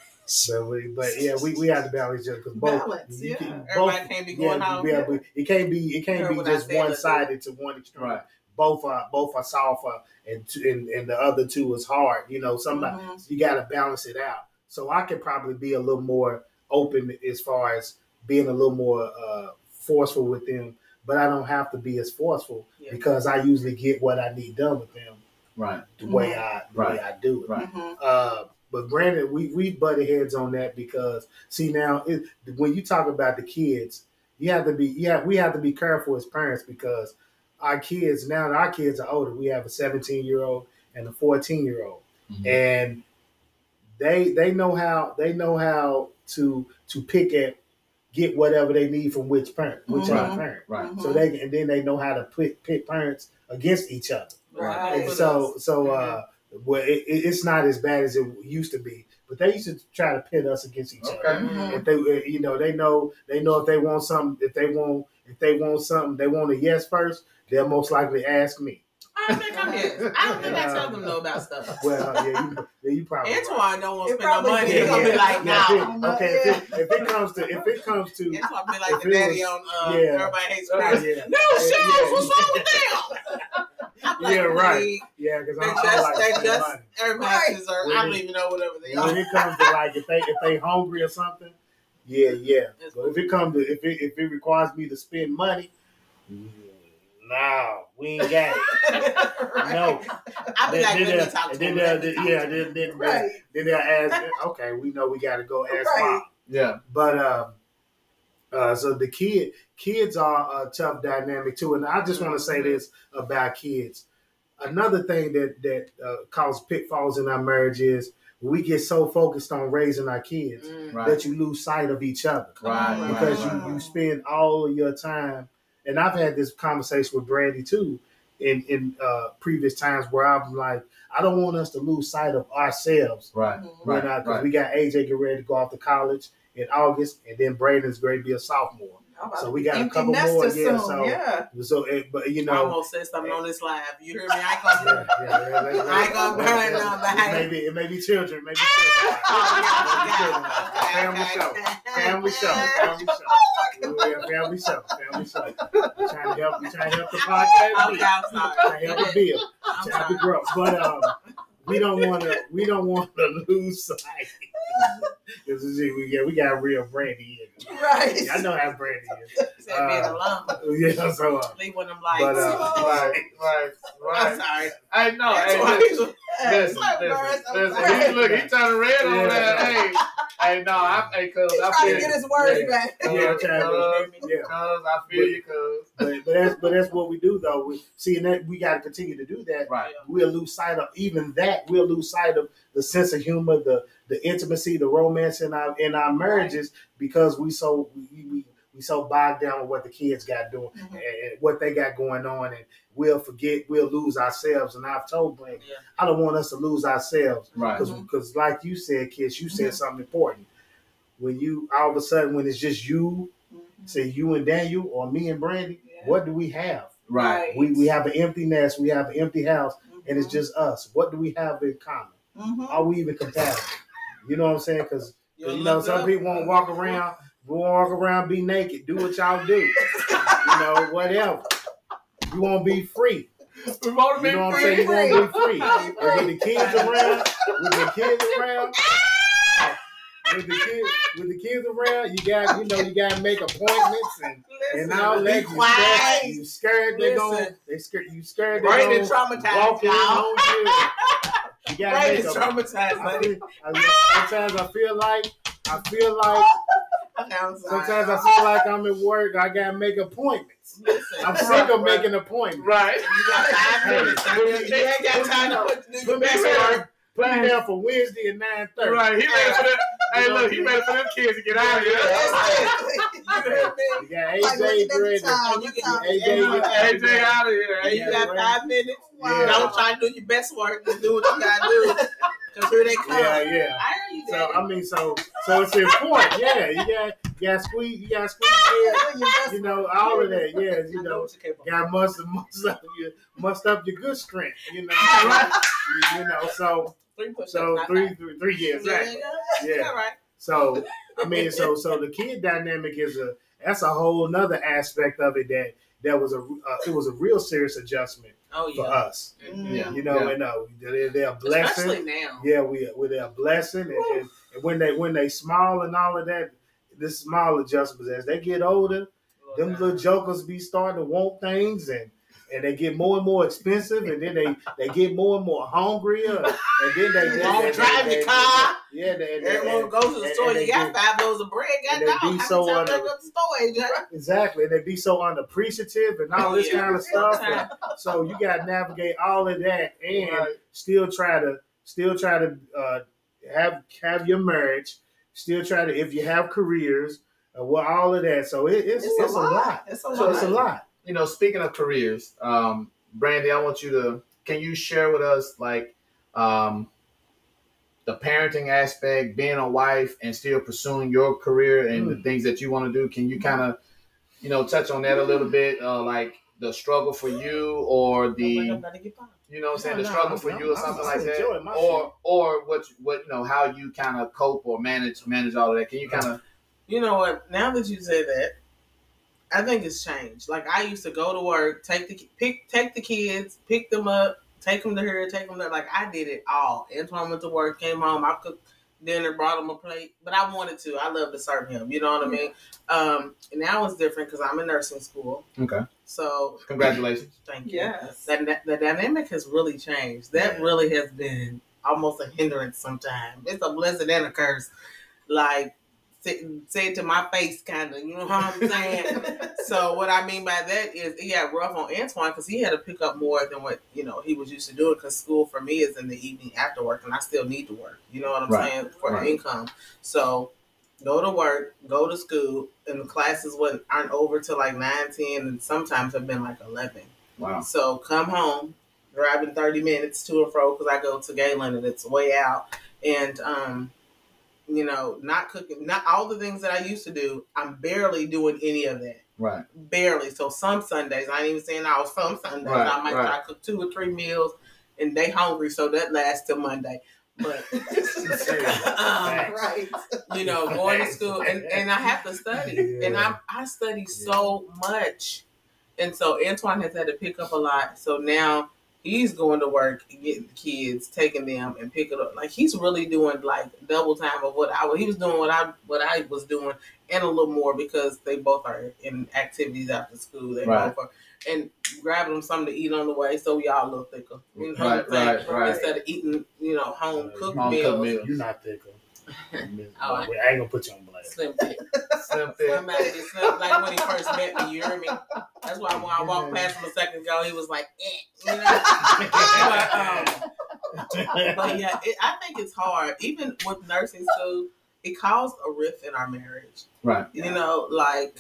But, we, but yeah, we, we have to balance each other because both. Balance, yeah. can- Everybody can't be going yeah, out. Yeah, but it can't be it can't be just one sided to one extreme. Right. Both are both are soft uh, and, two, and and the other two is hard. You know, somebody Mhm. you got to balance it out. So I could probably be a little more open as far as being a little more uh, forceful with them, but I don't have to be as forceful Yeah. because I usually get what I need done with them Right. the way I the way Right. I do it. Right. Mhm. Uh, but granted, we we butted heads on that because see now it, when you talk about the kids, you have to be yeah we have to be careful as parents because our kids now that our kids are older. We have a 17 year old and a 14 year old, Mhm. and they they know how they know how to to pick at get whatever they need from which parent, whichever Mhm. parent. Right. So they and then they know how to pick pit parents against each other. Right. And so so uh well it, it- it's not as bad as it used to be but they used to try to pit us against each Okay. other Mhm. if they uh, you know they know they know if they want something if they want if they want something they want a yes first they'll most likely ask me I don't think I'm yes. I don't think I tell them no about stuff. well yeah you, yeah, you probably right. Antwan don't want to spend no money. did. He's gonna be like, Yeah, no. if it- okay if it, if it comes to if it comes to Antwan be like the daddy was- on uh, yeah. Everybody Hates uh, yeah No, Yeah, Shells, yeah. what's wrong with them? I'm like, Yeah, right. yeah because I'm, just, I'm like they just, money. everybody Right. deserve. When I don't it- even know whatever they when are. it comes to like if they if they hungry or something, yeah, yeah. But if it comes to if it if it requires me to spend money, mm, no, we ain't got it. No. I be like, Then let me they'll- talk to and then him. they'll- let me talk yeah, then then Right. then they'll ask. Okay, we know we got to go ask Right. mom. Yeah. But um, uh, so the kid kids are a tough dynamic too, and I just want to say this about kids. Another thing that that uh, causes pitfalls in our marriage is we get so focused on raising our kids Mm. Right. that you lose sight of each other Right. Right. because right. you, you spend all of your time. And I've had this conversation with Brandy too in in uh, previous times where I'm like, I don't want us to lose sight of ourselves Right. Mhm. Right. because right. we got AJ getting ready to go off to college in August, and then Braden's going to be a sophomore. So we got a couple more, yeah, so- yeah. So, it, but you I know, almost said something on this live. You hear me? I ain't gonna. yeah, yeah, yeah, I ain't gonna burn no It may be, it may be children, maybe children. Family show. Family show. Family show. Family show. Family show. We're trying to help. We're trying to help the podcast. Okay. I'm Trying to help build. I'm Trying to grow. But um, we don't want to. We don't want to lose sight. This is it. We got we got real Brandy here. Right. I know how Brandy is. Said being alone. Yeah. So. Uh, Leave one of them lights. but uh, Right. Right. I'm sorry. I know. That's Hey, why listen, he's- listen, listen, listen. He, look, he turning red on Yeah. that. Hey, hey, no, I, hey, cuz He's I trying to get his words Yeah. back. Cuz, Yeah, I'm trying to- cuz, yeah. cuz, I feel you, cuz. but, but that's but that's what we do though. We see and that we got to continue to do that. Right. We'll lose sight of even that. We'll lose sight of the sense of humor, the the intimacy, the romance in our in our marriages because we so we we, we so bogged down with what the kids got doing Mhm. and, and what they got going on, and we'll forget, we'll lose ourselves. And I've told Blake, Yeah. I don't want us to lose ourselves Right. because like you said, kids, you said Mhm. something important. When you all of a sudden when it's just you, Mhm. say you and Daniel or me and Brandy, Yeah. what do we have? Right. We we have an empty nest, we have an empty house, and it's Mhm. just us. What do we have in common? Mhm. Are we even compatible? You know what I'm saying? Because you know some people won't walk around, won't walk around be naked. Do what y'all do. you know, whatever. You won't be free. We want to You know what I'm saying? You won't be free. And with the kids around, with the kids around, with the kids, with the kids around, you got you know you got to make appointments and and Listen, all be that. You scared, you scared they going they scared you scared they going traumatized walking y'all. on you. You gotta make Brandon's a, traumatized, I buddy. feel, I, sometimes I feel like I feel like I'm sometimes I feel like I'm at work. I gotta make appointments. Listen, I'm sick of right. making appointments. Right. You got five minutes. You ain't got time to put do Put your me there. work. Put me down for Wednesday at nine thirty. Right. He ready for them. Hey, look, he ready for them kids to get out of here. You heard me? You got AJ looking at the ready. time, You what can- time AJ, is it? you- AJ out of here. And you got five minutes. Yeah. Don't try to do your best work. Just do what you gotta do. Cause here they come. Yeah, yeah. I hear you, so I mean, so so it's important. Yeah, you got you got squeeze, you got squeeze. Yeah, you know all of that. Yeah, you know, got must must up your must up your good strength. You know, you, you know. So Three so three, three three three nine. three three years. Exactly. Yeah, Yeah. all right. So I mean, so so the kid dynamic is a that's a whole nother aspect of it that that was a uh, it was a real serious adjustment Oh for yeah. us. Yeah. You know, Yeah. and uh, they're, they're a blessing. Especially now. Yeah, we we they're a blessing, and, and, and when they when they small and all of that, this small adjustments as they get older, them little jokers be starting to want things and. And they get more and more expensive, and then they, they get more and more hungrier, and then they, they- drive the car. Yeah, they, they, Everyone goes to the store. You they got five loaves of bread. Got they dog. be so under- to the store? Exactly. And they be so unappreciative and all this yeah. kind of stuff. And so you gotta navigate all of that and Right. still try to still try to uh, have have your marriage, still try to if you have careers, uh, well all of that. So it, it's It's, it's, a, lot. It's a So lot. it's a lot. You know, speaking of careers, um, Brandy, I want you to can you share with us like um, the parenting aspect, being a wife, and still pursuing your career and the things that you want to do? Can you kind of you know touch on that a little bit, uh, like the struggle for you or the Nobody better get by. you know what I'm saying, No, the struggle I'm- for I'm- you or something like that, or or what what you know how you kind of cope or manage manage all of that. Can you kind of You know what? Now that you say that, I think it's changed. Like I used to go to work, take the pick, take the kids, pick them up, take them to here, take them there. Like I did it all. Antwan went to work, came home, I cooked dinner, brought him a plate. But I wanted to. I love to serve him. You know what I mean? Um, and now it's different because I'm in nursing school. okay? So Congratulations. thank you. Yes. That the dynamic has really changed. That Yeah. really has been almost a hindrance sometimes. It's a blessing and a curse. Like say, say it to my face, kind of. You know what I'm saying? so what I mean by that is it got rough on Antwan because he had to pick up more than what you know he was used to doing. Because school for me is in the evening after work, and I still need to work. You know what I'm Right. saying for Right. the income. So go to work, go to school, and the classes wouldn't aren't over till like nine, ten, and sometimes have been like eleven. Wow. So come home, driving 30 minutes to and fro because I go to Galen and it's way out. And, um, you know, not cooking, not all the things that I used to do. I'm barely doing any of that. Right. Barely. So some Sundays, I ain't even saying all, some Sundays, Right, I might right. try to cook two or three meals and they hungry. So that lasts till Monday. But, um, right. you know, going to school and, and I have to study. And I I study so much. And so Antwan has had to pick up a lot. So now he's going to work, getting the kids, taking them and picking up. Like he's really doing like double time of what I he was doing what I what I was doing and a little more because they both are in activities after school. They Right. both are and grabbing them something to eat on the way so we all look thicker. You know Right, what I'm saying? right, right. Instead of eating, you know, home cooked Home meals. cooked meals. You're not thicker. Oh, I ain't gonna put you on blast. Slim fit. Slim fit. Somebody that slim like when he first met me, you hear me? That's why when I walked past him a second ago, he was like, eh, you know. but, um, but yeah, it, I think it's hard. Even with nursing school, it caused a rift in our marriage. Right. You know, like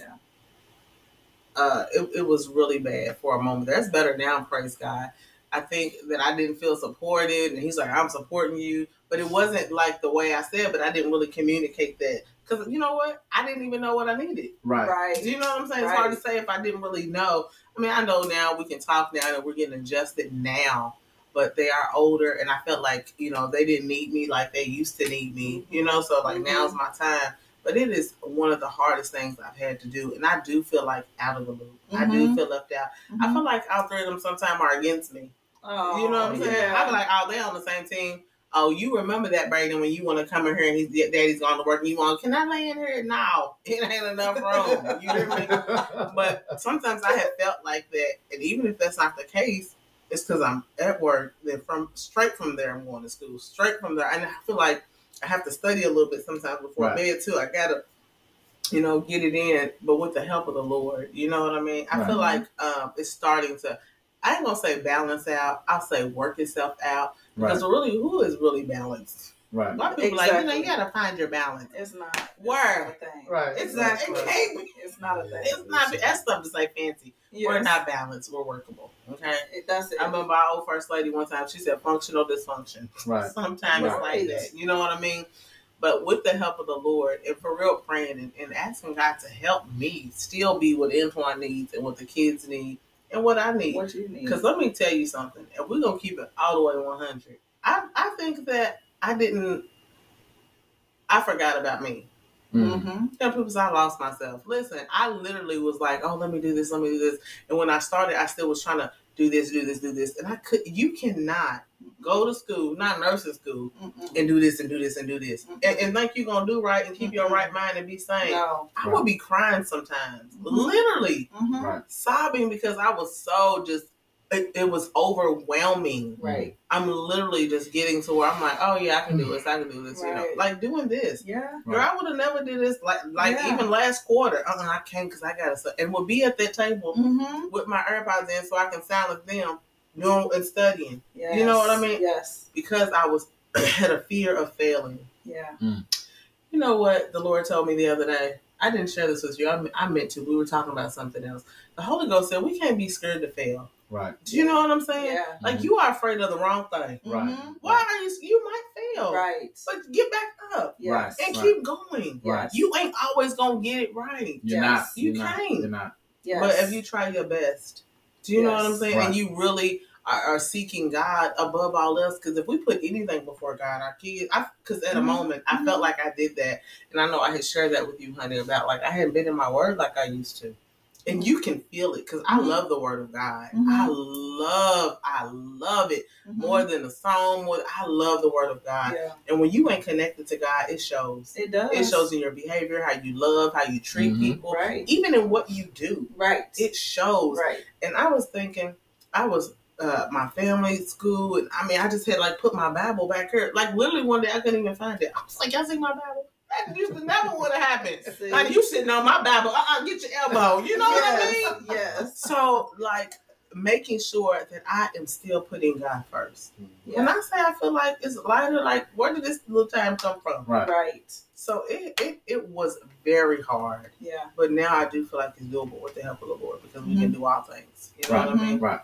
uh, it, it was really bad for a moment. That's better now, praise God. I think that I didn't feel supported, and he's like, "I'm supporting you," but it wasn't like the way I said. But I didn't really communicate that because you know what? I didn't even know what I needed. Right. Right. Do you know what I'm saying? It's hard to say if I didn't really know. I mean, I know now we can talk now and we're getting adjusted now, but they are older, and I felt like you know they didn't need me like they used to need me. You know, so like now's my time. But it is one of the hardest things I've had to do, and I do feel like out of the loop. I do Mhm. feel left out. I feel like all three of them sometimes are against me. Oh, You know what I'm saying? yeah. I be like, oh, they on the same team. Oh, you remember that, Brandon, when you want to come in here and he's daddy's gone to work and you want, can I lay in here? No, it ain't enough room. You hear me? But sometimes I have felt like that, and even if that's not the case, it's because I'm at work. Then from straight from there, I'm going to school. Straight from there, and I feel like I have to study a little bit sometimes before Right. bed too. I gotta, you know, get it in, but with the help of the Lord. You know what I mean? I feel like um, it's starting to. I ain't gonna say balance out. I'll say work itself out Right. because really, who is really balanced? Right. A Right. lot of people like you know you gotta find your balance. It's not. it's not a thing. Right. Exactly. Exactly. It can't be. It's not a thing. It's not. That's stuff to say fancy. We're not balanced. We're workable. Okay. It does it. I remember our old first lady one time. She said functional dysfunction. Right. Sometimes it's Right. like that. You know what I mean? But with the help of the Lord and for real praying and, and asking God to help me still be what Antwan needs and what the kids need and what I need. What you need? Because let me tell you something. If we're gonna keep it all the way 100, I I think that I didn't. I forgot about me. Mm. hmm Yeah, people say I lost myself. Listen, I literally was like, oh, let me do this, let me do this. And when I started, I still was trying to do this, do this, do this. And I could, you cannot go to school, not nursing school, Mm-mm. and do this and do this and do this. And, and think you're going to do right and keep your Mhm. right mind and be sane. No. I would be crying sometimes, Mhm. literally hmm Right. sobbing because I was so just, it, it was overwhelming. Right. I'm literally just getting to where I'm like, oh yeah, I can do this, I can do this, you know, like doing this. Yeah. Girl, I would have never did this like like Yeah. even last quarter. Uh, I can't because I gotta stu- and would be at that table Mm-hmm. with my AirPods in so I can silence them, doing and studying Yes. You know what I mean? Yes. because I was had a fear of failing. Yeah. You know what the Lord told me the other day? I didn't share this with you. I, I meant to. We were talking about something else. The Holy Ghost said we can't be scared to fail. Right. Do you know what I'm saying? Yeah. Like you are afraid of the wrong thing. Right. Mhm. Why are you? You might fail, Right. but get back up Yes. and Right. keep going. Right. You ain't always gonna get it right. You're Yes. not. You You're not. can't. You're not. Yes. But if you try your best, do you know what I'm saying? Right. And you really are, are seeking God above all else. Because if we put anything before God, our kids, because at a Mhm. moment I felt like I did that, and I know I had shared that with you, honey, about like I hadn't been in my word like I used to. And you can feel it because I Mhm. love the word of God. Mhm. I love, I love it Mhm. more than a song. More, I love the word of God. Yeah. And when you ain't connected to God, it shows. It does. It shows in your behavior, how you love, how you treat Mhm. people, Right. even in what you do. Right. It shows. right. And I was thinking, I was uh, my family school, and I mean, I just had like put my Bible back here. Like literally one day, I couldn't even find it. I was like, y'all see my Bible? That used to never would have happened. See? Like you sitting on my Bible, uh, uh get your elbow. You know what I mean? Yes. So like making sure that I am still putting God first. When I say I feel like it's lighter, like where did this little time come from? Right. Right. So it, it, it was very hard. Yeah. But now I do feel like it's doable with the help of the Lord because we can do all things. You know Right. what I mean? Right.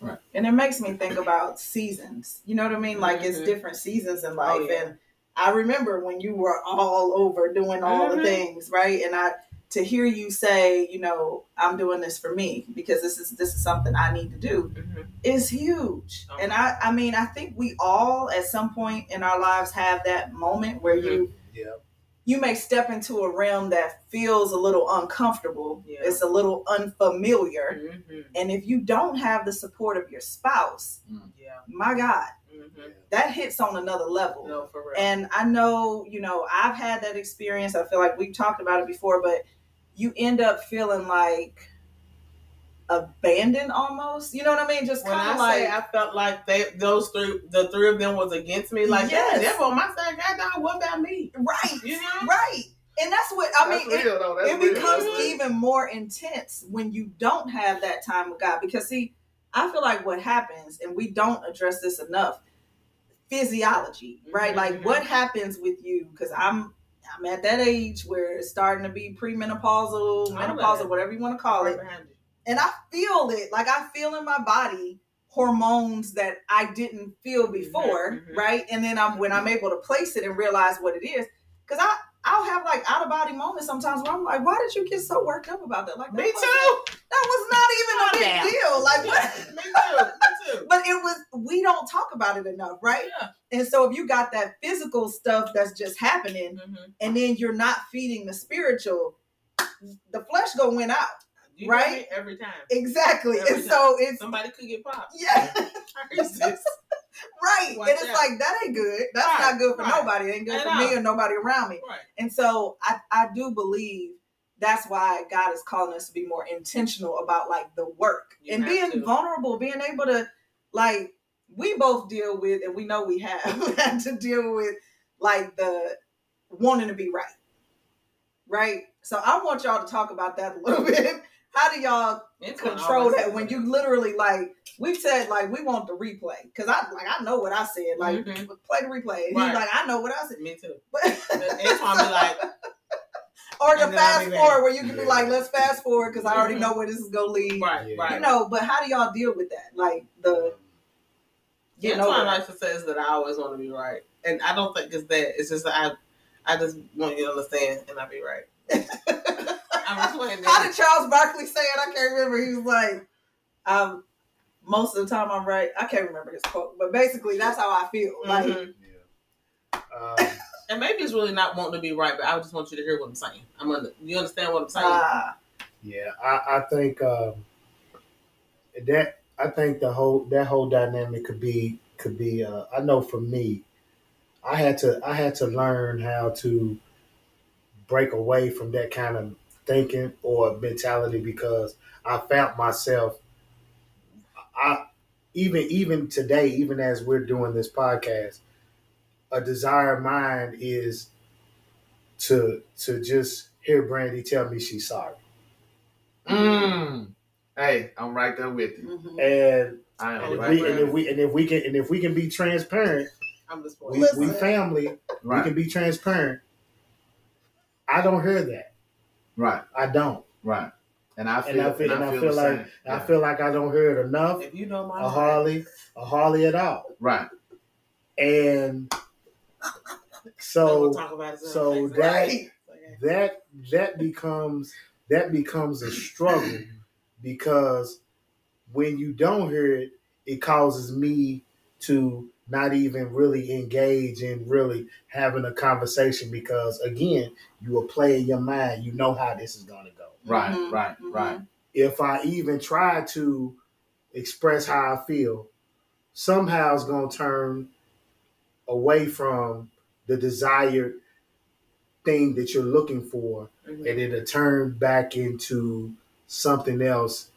Right. And it makes me think about seasons. You know what I mean? Like it's Mhm. different seasons in life. Oh, yeah. And I remember when you were all over doing all Mhm. the things, right? And I to hear you say, you know, I'm doing this for me because this is this is something I need to do Mhm. is huge. Oh. And I I mean, I think we all at some point in our lives have that moment where you Yeah. you may step into a realm that feels a little uncomfortable. Yeah. It's a little unfamiliar. Mhm. And if you don't have the support of your spouse, Yeah. my God, That hits on another level. No, for real. And I know, you know, I've had that experience. I feel like we've talked about it before, but you end up feeling like abandoned almost. You know what I mean? Just kind I of like, say I felt like they those three the three of them was against me, like Yes. yeah, on my side, God dog, what about me? right, You know? right. And that's what I mean. it- real, though. it becomes even more intense when you don't have that time with God. Because see, I feel like what happens, and we don't address this enough, physiology, right? Like Mhm. what happens with you? Because I'm I'm at that age where it's starting to be premenopausal, menopausal, whatever you want to call it, and I feel it. Like I feel in my body hormones that I didn't feel before, mhm. right? And then I'm when I'm able to place it and realize what it is, because I I'll have like out of body moments sometimes where I'm like, why did you get so worked up about that? Like Me too. That was not even a big deal. Like what? me too. Me too. But it was. We don't talk about it enough, right? Yeah. And so if you got that physical stuff that's just happening, Mhm. and then you're not feeding the spiritual, the flesh gonna win out. You Right? every time. Exactly. Every and so it's Somebody could get popped. yeah. Right. Watch and it's out. like that ain't good. That's Right, not good for right. nobody. It ain't good At for me or nobody around me. Right. And so I, I do believe that's why God is calling us to be more intentional about like the work You and being to. vulnerable, being able to like we both deal with and we know we have had to deal with like the wanting to be right. Right? So I want y'all to talk about that a little bit. How do y'all It's control that when you literally like we've said like we want the replay because I like I know what I said like Mhm. play the replay Right. he's like I know what I said Me too. but Antwan be like, or the And then I'll fast forward where you can be like let's fast forward because I already Mhm. know where this is gonna lead right, Yeah. right. you know but how do y'all deal with that like the you know Antwan likes to says that I always want to be right, and I don't think it's that. It's just that I I just want you to understand, and I'll be right. I'm just playing How that. did Charles Barkley say it? I can't remember. He was like, um, most of the time I'm right. I can't remember his quote, but basically that's how I feel. Like, Mhm. Yeah. Um, And maybe it's really not wanting to be right, but I just want you to hear what I'm saying. I'm under, you understand what I'm saying? ah, Yeah, I, I think um, that I think the whole that whole dynamic could be could be. Uh, I know for me, I had to I had to learn how to break away from that kind of thinking or mentality because I found myself. I even even today, even as we're doing this podcast, a desire of mine is to to just hear Brandy tell me she's sorry. Mm. Hey, I'm right there with you. mhm. and I And am if right we and if we and if we can and if we can be transparent, I'm just we, we Listen. family, we can be transparent. I don't hear that. right, I don't, right. And I feel, and I feel and I feel the like same. I feel like I don't hear it enough. If you know my A hardly, a Harley at all. right. And so we'll so talk about so that Okay. that that becomes that becomes a struggle because when you don't hear it, it causes me to not even really engage in really having a conversation because again, you are playing your mind, you know how this is gonna go. Right, Mhm, right, mhm. right. If I even try to express how I feel, somehow it's gonna turn away from the desired thing that you're looking for Mhm. and it'll turn back into something else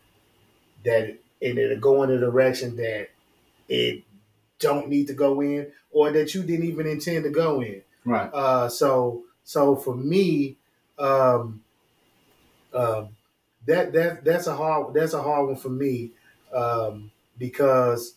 that and it'll go in a direction that it don't need to go in or that you didn't even intend to go in. Right. Uh, so so for me, um, um, that that that's a hard that's a hard one for me um, because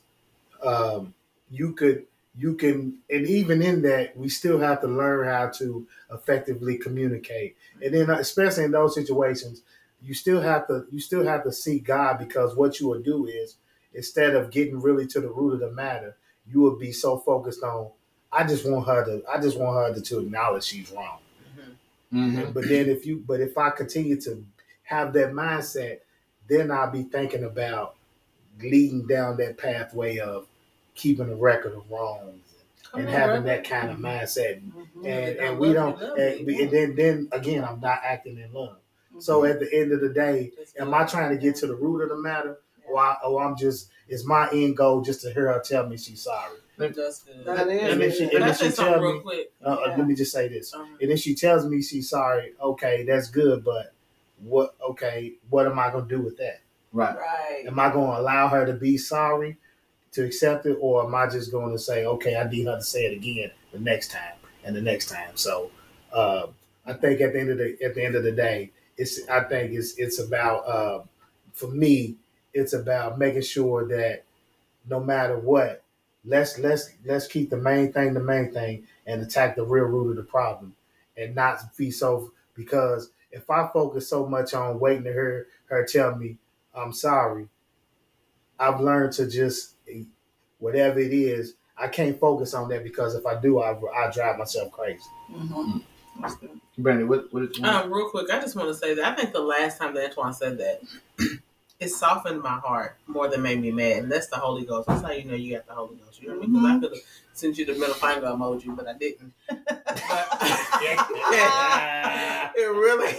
um, you could you can and even in that we still have to learn how to effectively communicate and then uh, especially in those situations you still have to you still have to seek God because what you will do is instead of getting really to the root of the matter you will be so focused on I just want her to I just want her to, to acknowledge she's wrong Mhm. Mm-hmm. but then if you but if I continue to have that mindset, then I'll be thinking about leading down that pathway of keeping a record of wrongs Come and having that kind of mindset. Mhm. And I and we don't and, and then then again I'm not acting in love. So at the end of the day, am. I trying to get to the root of the matter? Or, I, or I'm just is my end goal just to hear her tell me she's sorry? That's good. That is And then she, Can and I she something me, uh, uh, Yeah. let me just say this. Um, And if she tells me she's sorry, okay, that's good. But what? Okay, what am I gonna do with that? Right. Right. Am I gonna allow her to be sorry, to accept it, or am I just going to say, okay, I need her to say it again the next time and the next time? So, uh, I think at the end of the at the end of the day, it's I think it's it's about uh, for me, it's about making sure that no matter what, let's let's let's keep the main thing the main thing and attack the real root of the problem, and not be so because if I focus so much on waiting to hear her tell me I'm sorry, I've learned to just whatever it is. I can't focus on that because if I do, I I drive myself crazy. Mhm. That's. Brandy, what what is Um, real quick, I just want to say that I think the last time that Antwan said that, it softened my heart more than made me mad, and that's the Holy Ghost. That's how you know you got the Holy Ghost. You know what I mean? Because I could have sent you the middle finger emoji, but I didn't. But it really,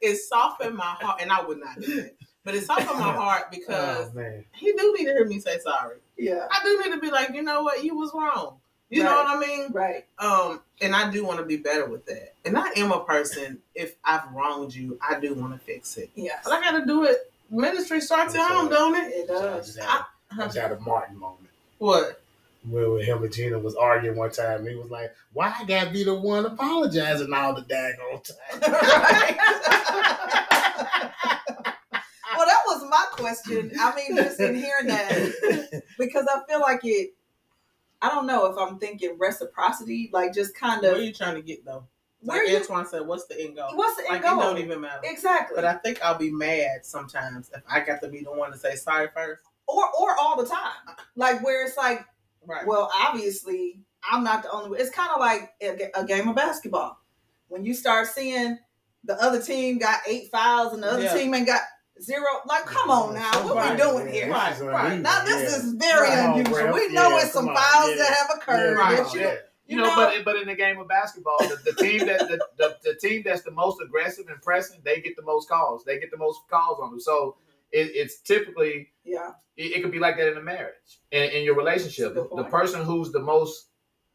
it softened my heart, and I would not do that. But it softened my heart because oh he do need to hear me say sorry. Yeah. I do need to be like, you know what, you was wrong. You know what I mean? Right. Um, and I do want to be better with that. And I am a person. If I've wronged you, I do want to fix it. Yes. But I got to do it. Ministry starts at home, don't it? It So I does. just had, I just had a Martin moment. What? Where when him and Gina was arguing one time, he was like, "Why I gotta be the one apologizing all the daggone time?" right. well, that was my question. I mean, just in hearing that, because I feel like it. I don't know if I'm thinking reciprocity, like just kind of. What are you trying to get though? where Like you. Antwan said, what's the end goal? What's the end like goal? it don't even matter. Exactly. But I think I'll be mad sometimes if I got to be the one to say sorry first. or or all the time, like where it's like, Right. well, obviously I'm not the only one. It's kind of like a, a game of basketball. When you start seeing the other team got eight fouls and the other Yeah. team ain't got zero, like, come on now, what we Right. doing here? Right, right. Now this is very Come on, unusual. we know Yeah, it's some come on. fouls Yeah. that have occurred. Yeah, right. you, yeah. You know, but but in the game of basketball, the, the team that the, the, the team that's the most aggressive and pressing, they get the most calls. They get the most calls on them. So it, it's typically yeah, it, it could be like that in a marriage, in, in your relationship. That's a good The person who's the most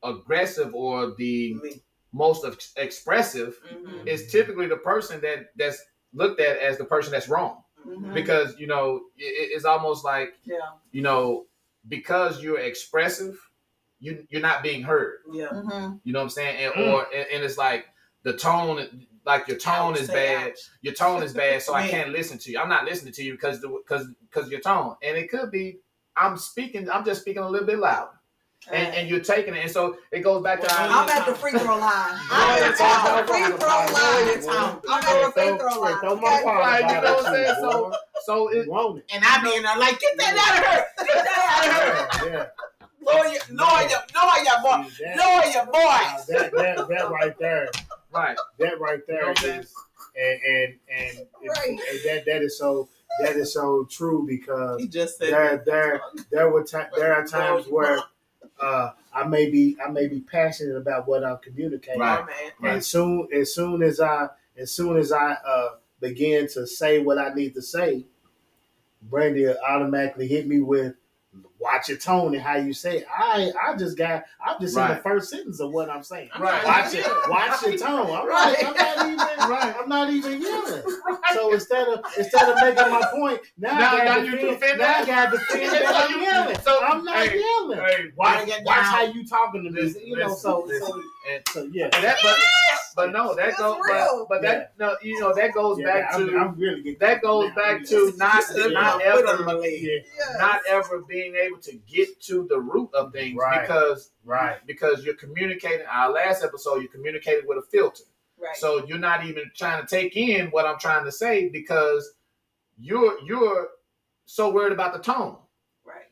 aggressive or the Me. most ex- expressive Mhm. is typically the person that that's looked at as the person that's wrong Mhm. because you know it, it's almost like yeah, you know because you're expressive, you you're not being heard. Yeah. Mhm. You know what I'm saying? And Mm. or and, and it's like the tone, like your tone is bad. ouch. Your tone is bad, so I can't listen to you. I'm not listening to you because because because your tone, and it could be I'm speaking. I'm just speaking a little bit loud, and and you're taking it, and so it goes back to Well, I'm at the free throw line. I'm at the free throw line. I'm at the free throw line. Throw my okay? water Right, you know what I'm saying? So- boy. so it, You want it. And I be in there like, get that out of her. Get that out of her. Yeah, Lower your, lower your, lower your voice. See, that- Lower your voice. that, that, that right there, right, that right You know there what I'm saying? is, and and and, Right. and that that is so that is so true because He just said there there there were ti- there are times where uh, I may be I may be passionate about what I'm communicating, Right. Man. Right. and soon as soon as I as soon as I uh, begin to say what I need to say, Brandy automatically hit me with watch your tone and how you say it. I I just got I'm just in Right. the first sentence of what I'm saying. Right. Watch it, watch your tone. I'm, Right. like, I'm not even Right. I'm not even yelling. So instead of instead of making my point, now, Now- I got you to defend, defend now I that? got to defend So that I'm you- yelling. so- I'm not hey, yelling. hey, Watch, watch how you talking to me. Listen, You know, listen, so listen. so, and, so yeah. and that, but, but no, that That's goes, real. but, but that no, you know, that goes Yeah, back I'm, to I'm really that goes now. back Yeah. to not Slip not my foot on my ever Yes. not ever being able to get to the root of things Right. because right. because you're communicating. Our last episode, you communicated with a filter, Right. so you're not even trying to take in what I'm trying to say because you're you're so worried about the tone.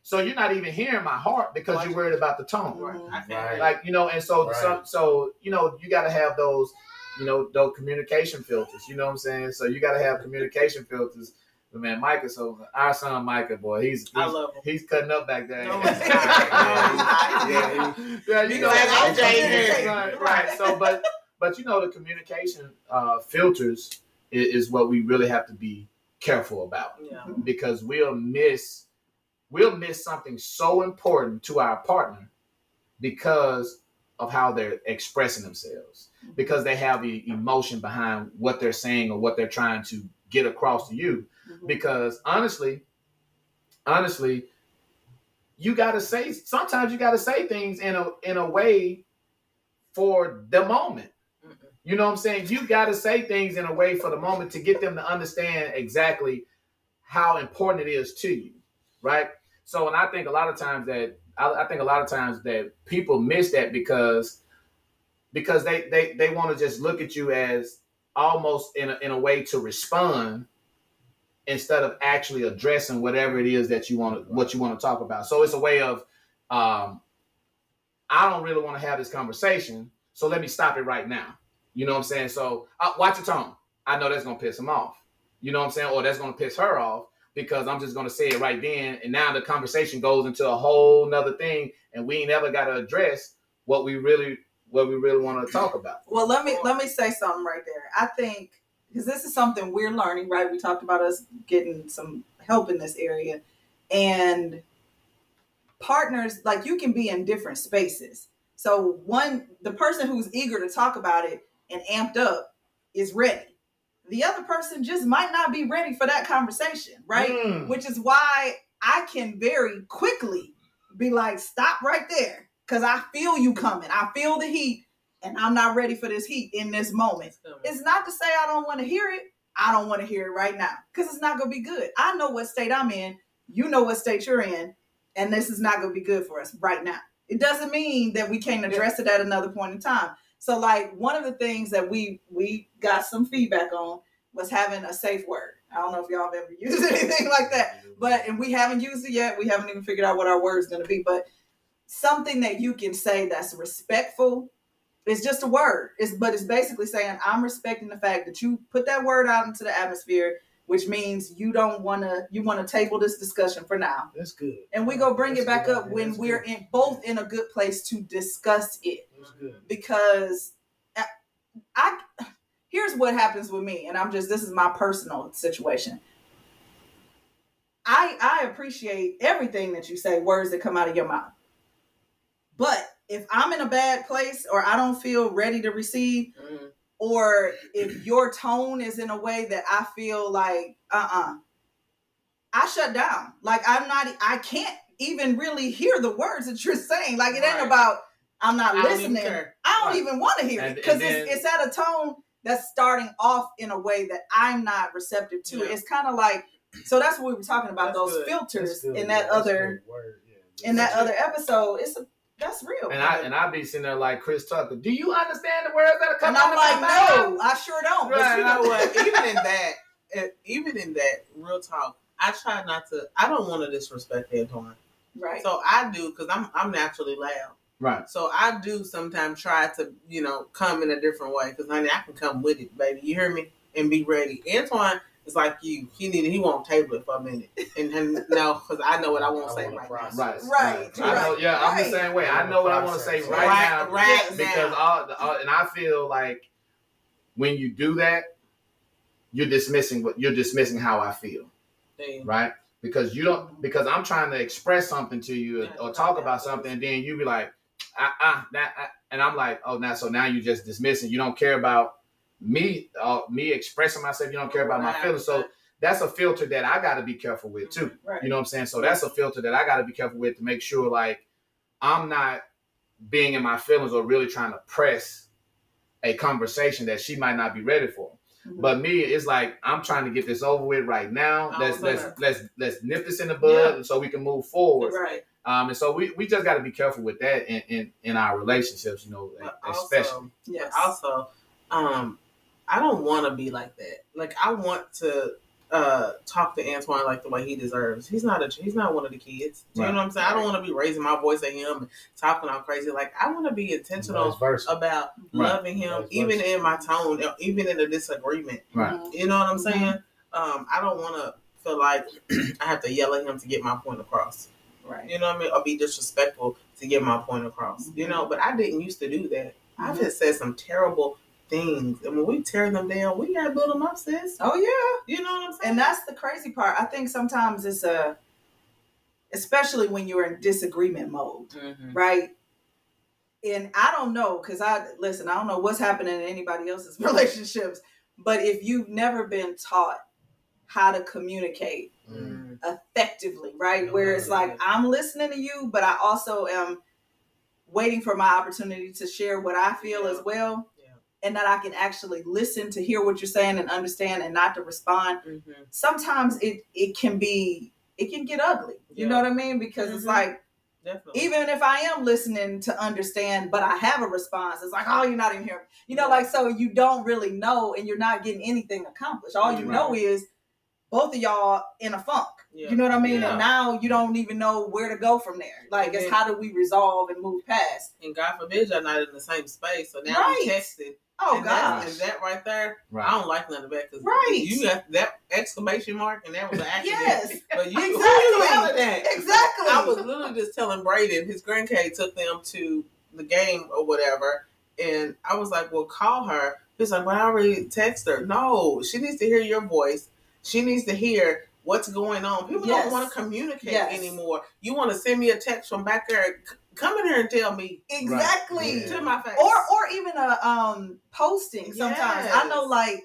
Right. So you're not even hearing my heart because you're worried about the tone. I feel Right. Like you know, and so Right. so so you know, you got to have those you know those communication filters. You know what I'm saying? So you got to have communication filters. But man, Micah, so our son Micah, boy, he's he's, I love him. he's cutting up back there. No, he's not. No, he's not. yeah, he- yeah, you He's know, like right, OJ right, right. So, but but you know, the communication uh, filters is, is what we really have to be careful about Yeah. because we'll miss we'll miss something so important to our partner because of how they're expressing themselves because they have the emotion behind what they're saying or what they're trying to get across to you. Mhm. because honestly honestly you got to say sometimes you got to say things in a in a way for the moment. You know what i'm saying? You got to say things in a way for the moment to get them to understand exactly how important it is to you right so and i think a lot of times that i, I think a lot of times that people miss that because because they they, they want to just look at you as almost in a, in a way to respond instead of actually addressing whatever it is that you want to what you want to talk about. So it's a way of um i don't really want to have this conversation so let me stop it right now. You know what i'm saying? So uh, watch your tone. I know that's gonna piss him off. You know what i'm saying? Or that's gonna piss her off because i'm just gonna say it right then and now the conversation goes into a whole nother thing and we ain't ever got to address what we really what we really want to talk about Well, let me let me say something right there. I think because this is something we're learning, right? We talked about us getting some help in this area, and partners like you can be in different spaces. So one, the person who's eager to talk about it and amped up is ready. The other person just might not be ready for that conversation, right? Mm. Which is why I can very quickly be like, stop right there. Cause I feel you coming. I feel the heat and I'm not ready for this heat in this moment. It's not to say I don't want to hear it. I don't want to hear it right now because it's not going to be good. I know what state I'm in. You know what state you're in. And this is not going to be good for us right now. It doesn't mean that we can't address it at another point in time. So, like, one of the things that we we got some feedback on was having a safe word. I don't know if y'all have ever used anything like that, but and we haven't used it yet. We haven't even figured out what our word's going to be. But something that you can say that's respectful. It's just a word. It's but it's basically saying I'm respecting the fact that you put that word out into the atmosphere, which means you don't want to you want to table this discussion for now, That's good. and we go bring it back good. up when That's we're good. in both in a good place to discuss it That's good. because I, I here's what happens with me and i'm just this is my personal situation i i appreciate everything that you say words that come out of your mouth but if i'm in a bad place or i don't feel ready to receive Mm. Or if your tone is in a way that i feel like uh-uh i shut down like i'm not i can't even really hear the words that you're saying like it ain't Right. about i'm not I don't listening. I don't Right. even want to hear it because it's, it's at a tone that's starting off in a way that I'm not receptive to. Yeah. It's kind of like so that's what we were talking about That's those good. filters in that That's other. Yeah. in that other episode. It's a that's real. And I and I be sitting there like Chris Tucker. Do you understand the words that are coming out And I'm of like, my mouth? no, I sure don't. But Right, you You know know what? Even in that, eh, even in that, real talk, I try not to. I don't want to disrespect Antwan, right? so I do because I'm I'm naturally loud. Right. So I do sometimes try to, you know, come in a different way because honey, I can come with it, baby. You hear me? And be ready. Antwan is like you. He need he won't table it for a minute, and, and no, because I know what I won't I say wanna right process. now. Right. Right, I know, right, yeah, I'm the same way. I know what I want to say right, Right, now. right because now. all, the, all and I feel like when you do that, you're dismissing what you're dismissing how I feel, Damn. right? Because you don't because I'm trying to express something to you Yeah, or talk yeah. about something, and then you be like, ah, ah, that, ah, and I'm like, oh, now so now you're just dismissing. You don't care about me, uh, me expressing myself. You don't care about my feelings. So that's a filter that I got to be careful with too. right. You know what I'm saying? So that's a filter that I got to be careful with to make sure like I'm not being in my feelings or really trying to press a conversation that she might not be ready for. Mhm. But me, it's like I'm trying to get this over with right now. I Let's let's let's let's nip this in the bud so we can move forward. right. Um, and so we, we just got to be careful with that in, in, in our relationships, you know, But especially. also, Yes. But also, um, I don't want to be like that. Like I want to uh talk to Antwan like the way he deserves. He's not a he's not one of the kids. Do you know what I'm saying? I don't want to be raising my voice at him and talking all crazy. Like I want to be intentional about Right. loving him, Vice even versa. in my tone, even in a disagreement. Right. Mhm. You know what I'm saying? Um, I don't want to feel like I have to yell at him to get my point across. Right. You know what I mean? Or be disrespectful to get my point across. You know, but I didn't used to do that. I've just said some terrible things. And when we tear them down, we gotta build them up, sis. Oh yeah. You know what I'm saying? And that's the crazy part. I think sometimes it's a, especially when you're in disagreement mode, Mhm. right? And I don't know, because I listen, I don't know what's happening in anybody else's relationships, but if you've never been taught how to communicate Mhm. effectively, right? Where it's like. I'm listening to you, but I also am waiting for my opportunity to share what I feel Yeah. as well. Yeah. And that I can actually listen to hear what you're saying and understand and not to respond. Mhm. Sometimes it it can be it can get ugly. You know what I mean? Because it's Mhm. like Definitely. even if I am listening to understand, but I have a response, it's like, oh, you're not even here. You know, Yeah. like so you don't really know and you're not getting anything accomplished. All you Right. know is both of y'all in a funk. Yeah. You know what I mean? Yeah. And now you don't even know where to go from there. Like And it's then- how do we resolve and move past? and God forbid y'all not in the same space. So now Right. we texting. Oh and that, gosh. and that right there, Right. I don't like none of that because Right. you got that exclamation mark and that was an accident. Yes. But you, who you Exactly. yelling? Exactly. I was literally just telling Braden, his grandkid took them to the game or whatever, and I was like, "Well, call her." He's like, "Well, I already texted her." No, she needs to hear your voice. She needs to hear what's going on. People Yes. don't want to communicate Yes. anymore. You want to send me a text from back there? Come in here and tell me exactly. Yeah. to my face. Or or even a um posting sometimes. I know like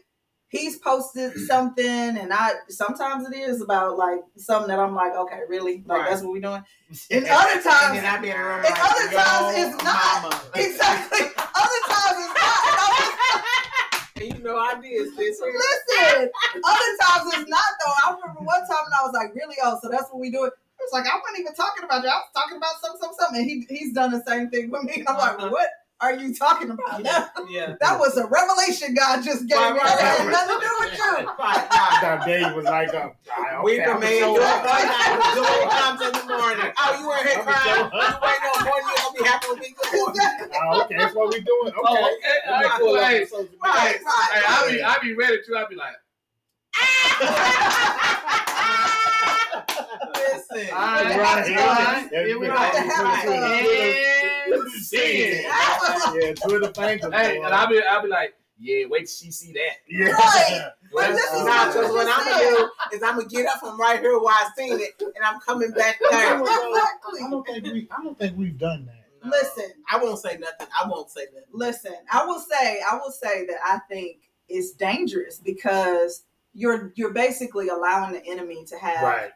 he's posted something and I sometimes it is about like something that I'm like, okay, really? Like Right. that's what we're doing? And other times and then in and like, other times it's not." mama." Exactly. Other times it's not. And I'm like, And you know I did sis. Listen, other times it's not though. I remember one time and I was like, really? Oh, so that's what we do it. I was like, I wasn't even talking about you. I was talking about some, some, something. And he he's done the same thing with me. And I'm like, Uh-huh. what? Are you talking about? That, Yeah. that was a revelation God just gave Right, me. right, That had right. nothing to do with you. Right, right. Now Dave was like, uh, okay, We I'ma can make show joy up. joy comes in the morning. Oh, you weren't here I'ma crying. show You ain't no more. You gonna be happy with me. Good morning. Oh, okay, that's what we're doing. Okay. Oh, okay. All right, cool. Hey, Right, hey, hey, I be, I'll be ready to. I'll be like, Listen. all right, Right, right, right. here we go. Right, right. And sin. Yeah, Twitter fingers. Hey, and uh, I'll be, I'll be like, yeah, wait till she see that. yeah. Right. But Nah, because what I'm gonna do is I'm gonna get up from right here where I seen it, and I'm coming back there. Exactly. I don't think we. I don't think we've done that. No. Listen, I won't say nothing. I won't say nothing. listen. I will say, I will say that I think it's dangerous because you're you're basically allowing the enemy to have Right.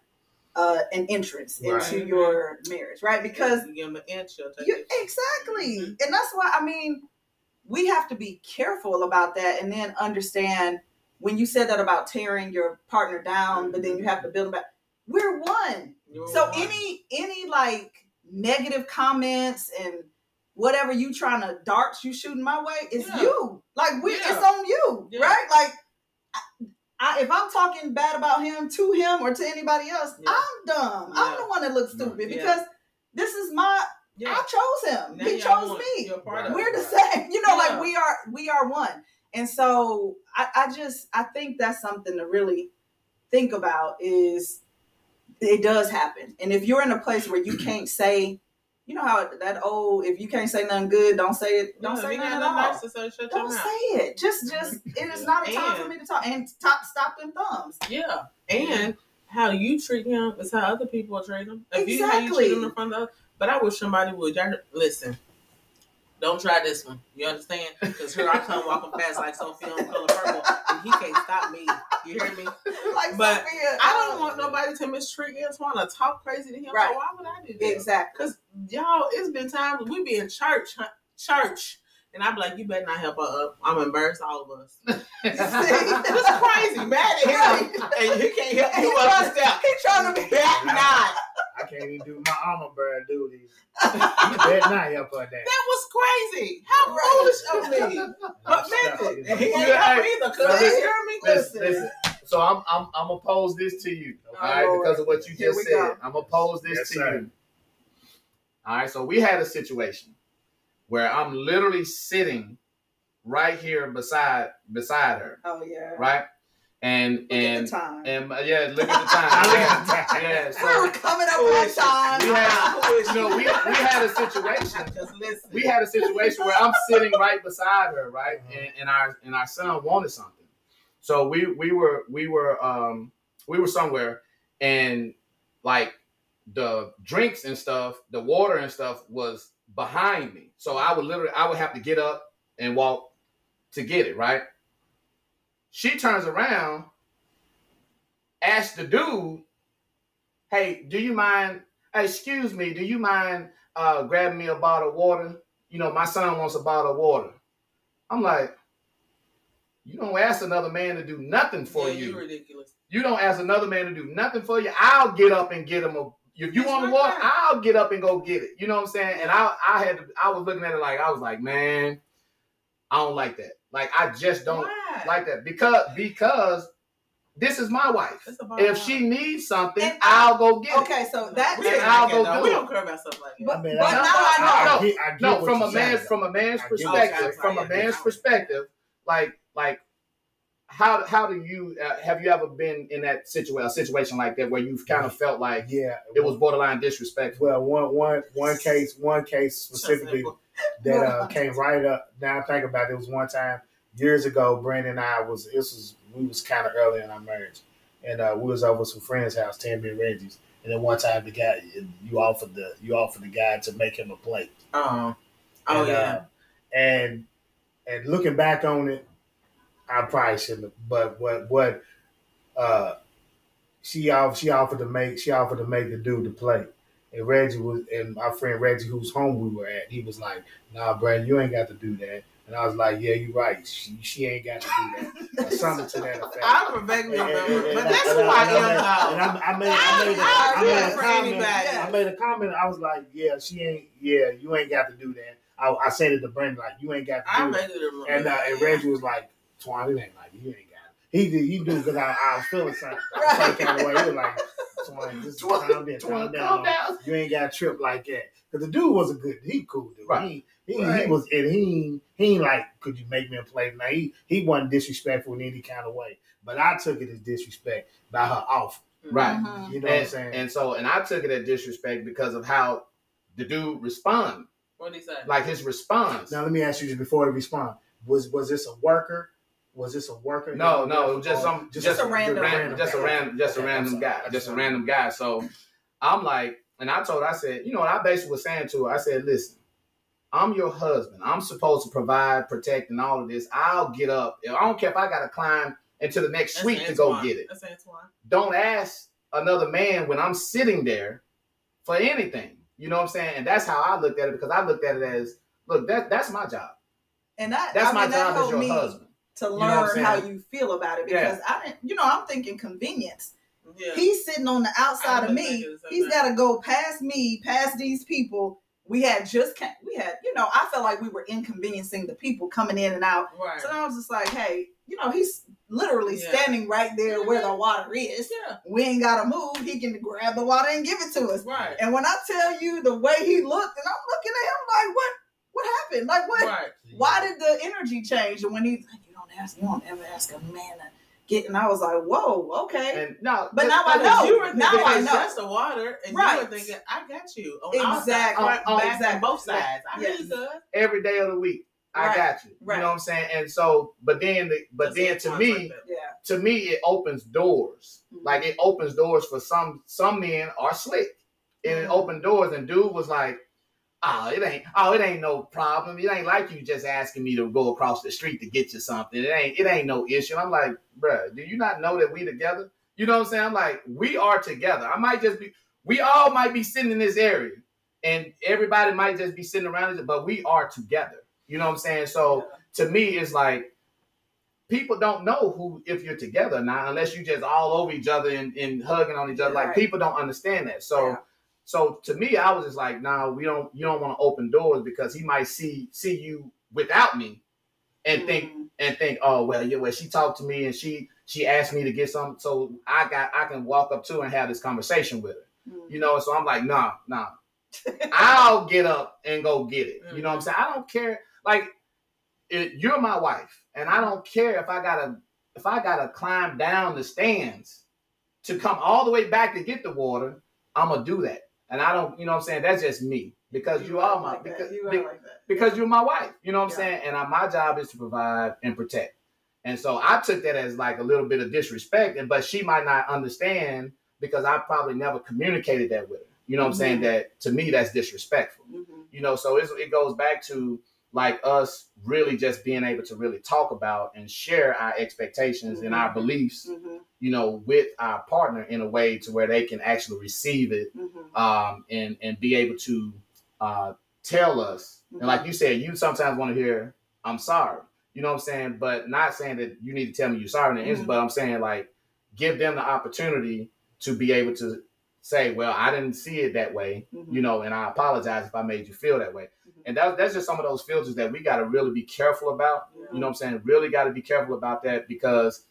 Uh, an entrance Right. into your marriage, right? Because you give them an inch, you'll take you it. exactly, Mhm. and that's why I mean we have to be careful about that, and then understand when you said that about tearing your partner down, but then you have to build them back. We're one. You're So one. any any like negative comments and whatever you trying to darts you shooting my way, it's Yeah. you. Like we, Yeah. it's on you, Yeah. right? Like. I, if I'm talking bad about him to him or to anybody else, Yeah. I'm dumb. I'm the one that looks stupid Yeah. because this is my. yeah. I chose him. Now he chose one. me. You're a part of Right. We're the same. You know, Yeah. like we are. We are one. And so I, I just I think that's something to really think about. Is it does happen. And if you're in a place where you can't say, you know how that old, if you can't say nothing good, don't say it. Don't Yeah, say nothing at all. nice to say, Don't mouth. say it. Just, just it is not a time for me to talk. And stop, stop them thumbs. Yeah, and how you treat him is how other people treat him. If you how you treat him in front of, but I wish somebody would. Y'all listen. Don't try this one. You understand? Because here I come walking fast like Sophie on color purple, and he can't stop me. You hear me? Like But Sophia, I don't want nobody to mistreat Antwan or talk crazy to him. Right. So why would I do that? Exactly. Because y'all, it's been times we be in church, huh, church, and I be like, you better not help her up. I'm embarrassed, all of us. It's crazy, mad at him, and he can't help He you up trying, the step. he trying to be. Bet not. I can't even do my armor bearer duties. You bet not help her that. That was crazy. How foolish of me. But listen, and he ain't Yeah, help either. Cause now you listen, hear me? Listen, listen. So I'm, I'm, I'm gonna pose this to you, all Oh, right? Because of what you Here just said, go. I'm gonna pose this Yes, to sir. you. All right. So we had a situation where I'm literally sitting right here beside beside her, Oh yeah. right? And Look and at the time. and uh, yeah, look at the time. Look yeah, at the time. yeah. We're coming up on time. we had, you know, we we had a situation Just listen. we had a situation where I'm sitting right beside her, right, and, and our and our son wanted something, so we we were we were um we were somewhere, and like the drinks and stuff, the water and stuff was behind me, so I would literally I would have to get up and walk to get it, right. She turns around, asks the dude, "Hey, do you mind? Hey, excuse me, do you mind uh, grabbing me a bottle of water. You know, my son wants a bottle of water. I'm like, you don't ask another man to do nothing for yeah, you. you ridiculous. You don't ask another man to do nothing for you. I'll get up and get him a. If you want the right water. I'll get up and go get it. You know what I'm saying? And I, I had, to, I was looking at it like I was like, man, I don't like that. Like I just don't Why? like that because because this is my wife. If she needs something, And- I'll go get it. Okay, so that we, I'll like go that, do we don't care about stuff like that. But, I mean, but I- now I know. No, get- I get No, what from you're a man's saying, from a man's I get what you're perspective, from a man's perspective, like like how how do you uh, have you ever been in that situation a situation like that where you've kind of felt like Yeah, it was borderline disrespectful? well one one one case one case specifically that uh, came right up. Now I think about it, it was one time years ago. Brandon and I was this was we was kind of early in our marriage, and uh, we was over some friends' house, Tammy and Reggie's. And then one time the guy you offered the you offered the guy to make him a plate. Oh, oh And, yeah. uh, and and looking back on it, I probably shouldn't have. But what what uh, she off she offered to make she offered to make the dude the plate. And Reggie was and my friend Reggie, whose home we were at, he was like, "Nah, Brad, you ain't got to do that." And I was like, "Yeah, you're right. She, she ain't got to do that." Or something to that effect. I vaguely And- and- remember, and- but that's I- who I and I made- am And. I, I made, I made, a, I I'll made do a comment. anybody. I made a comment. I was like, "Yeah, she ain't. Yeah, you ain't got to do that." I, I said it to Brandon like you ain't got to I do it. made it And uh, and Reggie was like, Twan, it ain't like you ain't got it. He did he do because I, I was feeling something some kind of way. He was like, Twan, just Twan, calm down, Twan, calm down. calm down. You ain't got to trip like that. Because the dude was a good, he cool dude. Right. He, he, Right. he was, and he, ain't- he ain't like, could you make me a play? Now he, he wasn't disrespectful in any kind of way. But I took it as disrespect by her offer. Right. Mhm. You know what I'm And, saying? and so, and I took it as disrespect because of how the dude responded, What did he say? like his response. now let me ask you this before he respond. Was was this a worker? Was this a worker? No, no, it was just some, just, Just a random- ran- just a guy? random, just a random guy, just a random guy. So I'm like, and I told, I said, you know what? I basically was saying to her, I said, listen, I'm your husband. I'm supposed to provide, protect, and all of this. I'll get up. I don't care if I got to climb into the next That's suite to go get it. That's Antwan. Don't ask another man when I'm sitting there for anything. You know what I'm saying? And that's how I looked at it because I looked at it as, look, that that's my job. And that, That's I my mean, that job as your me husband. to know what I'm learn how you feel about it Yeah. because I didn't, you know, I'm thinking convenience. Yeah. He's sitting on the outside of me. thinking the same He's thing. got to go past me, past these people. We had just, ca- we had, you know, I felt like we were inconveniencing the people coming in and out. right. So I was just like, hey, you know, he's literally Yeah. standing right there where mm-hmm. the water is. yeah. We ain't got to move. He can grab the water and give it to us. Right. And when I tell you the way he looked, and I'm looking at him like, what? What happened? Like, what? Right. Why did the energy change? And when he's like, you don't ask, you don't ever ask a man get, and I was like, whoa, okay. And no, But now I know. You were thinking Now I know. just the water, and Right. you were thinking, "I got you." On all sides, Exactly. front, On- back, exactly. both sides. I Yes. really could. every day of the week. I Right. got you. Right. You know what I'm saying? And so, but then, the, but then to me, like. Yeah. to me, it opens doors. Mhm. Like it opens doors for some some men are slick, and it Mhm. opened doors. And dude was like, "Oh, it ain't. Oh, it ain't no problem. It ain't like you just asking me to go across the street to get you something. It ain't. It ain't no issue." And I'm like, "Bruh, do you not know that we together? You know what I'm saying? I'm like, we are together. I might just be. We all might be sitting in this area, and everybody might just be sitting around it, but we are together. You know what I'm saying? So to me, it's like people don't know who if you're together now unless you just all over each other and, and hugging on each other. Like Right. people don't understand that. So Yeah. So to me, I was just like, no, we don't. You don't want to open doors because he might see see you without me and think Mhm. and think, oh well, yeah, well she talked to me and she she asked me to get some, so I got I can walk up to her and have this conversation with her. Mhm. You know, so I'm like, nah, nah. I'll get up and go get it. You know what I'm Mhm. saying? I don't care. Like, it, you're my wife, and I don't care if I gotta if I gotta climb down the stands to come all the way back to get the water. I'm gonna do that, and I don't. You know what I'm saying? That's just me because you, are my like because You are like because you're my wife. You know what I'm Yeah. saying? And I, my job is to provide and protect. And so I took that as like a little bit of disrespect, and but she might not understand because I probably never communicated that with her. You know what I'm saying? That to me that's disrespectful. Mhm. You know, so it's, it goes back to like us really just being able to really talk about and share our expectations and our Mhm. beliefs, Mhm. you know, with our partner in a way to where they can actually receive it Mhm. um, and and be able to uh, tell us. And like you said, you sometimes want to hear, "I'm sorry," you know what I'm saying, but not saying that you need to tell me you're sorry in the Mhm. but I'm saying like give them the opportunity to be able to say, "Well, I didn't see it that way," you know, and I apologize if I made you feel that way. And that, that's just some of those filters that we got to really be careful about. You know what I'm saying? Really got to be careful about that because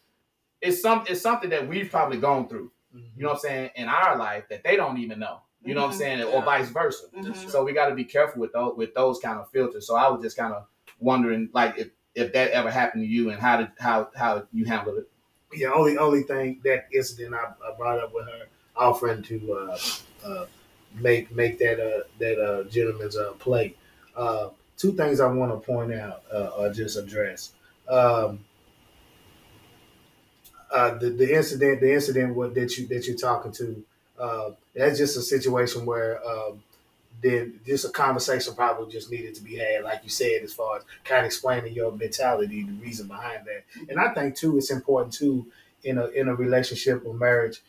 it's some it's something that we've probably gone through. You know what I'm saying in our life that they don't even know. You know what I'm Mhm. saying, or vice versa. Mhm. So we got to be careful with those with those kind of filters. So I was just kind of wondering, like, if if that ever happened to you and how did how how you handled it. Yeah, only only thing that incident I, I brought up with her offering to uh, uh, make make that uh, that uh, gentleman's uh, play. Uh, two things I want to point out uh, or just address. Um, uh, the the incident the incident what that you that you're talking to uh, that's just a situation where um, then just a conversation probably just needed to be had, like you said, as far as kind of explaining your mentality, the reason behind that. And I think too, it's important too in a in a relationship or marriage.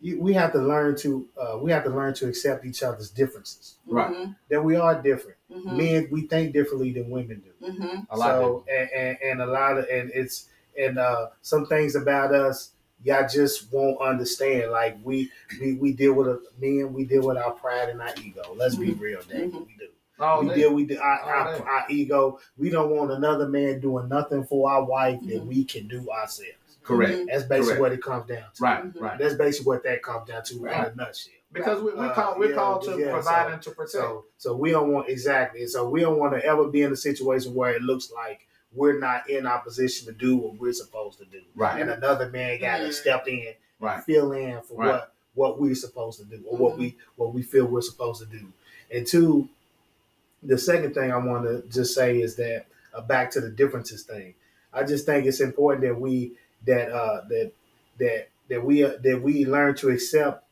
You, we have to learn to uh, we have to learn to accept each other's differences. Right. Mhm. That we are different. Mhm. Men we think differently than women do. Mhm. A lot so and, and and a lot of and it's and uh, some things about us y'all just won't understand. Like we we we deal with a, men, we deal with our pride and our ego. Let's be real, that Mhm. we do. All we day. deal with the, our, our, our ego. We don't want another man doing nothing for our wife that Mhm. we can do ourselves. Correct. Mhm. That's basically Correct. what it comes down to. Right. Mhm. Right. That's basically what that comes down to in a nutshell. Because we, we Uh, call we're yeah, called to yeah, provide so- and to protect. So, so we don't want exactly. So we don't want to ever be in a situation where it looks like we're not in our position to do what we're supposed to do, right. and another man got to Mhm. step in, Right. fill in for Right. what what we're supposed to do, or what we what we feel we're supposed to do. And two, the second thing I want to just say is that uh, back to the differences thing. I just think it's important that we that uh that that that we uh, that we learn to accept.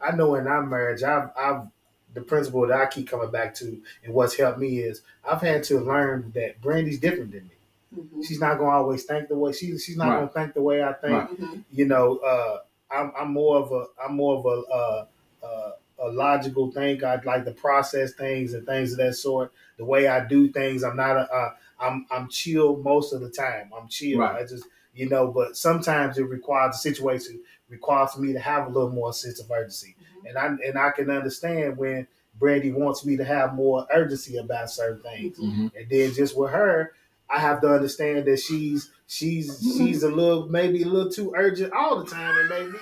I know in our marriage, I've I've the principle that I keep coming back to, and what's helped me is I've had to learn that Brandy's different than me. Mhm. She's not gonna always think the way she she's not Right. gonna think the way I think. Right. Mhm. You know, uh, I'm I'm more of a I'm more of a uh, uh, a logical thinker. I like to process things and things of that sort. The way I do things, I'm not a uh, I'm I'm chill most of the time. I'm chill. Right. I just you know, but sometimes it requires the situation requires me to have a little more sense of urgency, and I and I can understand when Brandy wants me to have more urgency about certain things, Mhm. and then just with her, I have to understand that she's she's she's a little maybe a little too urgent all the time, and maybe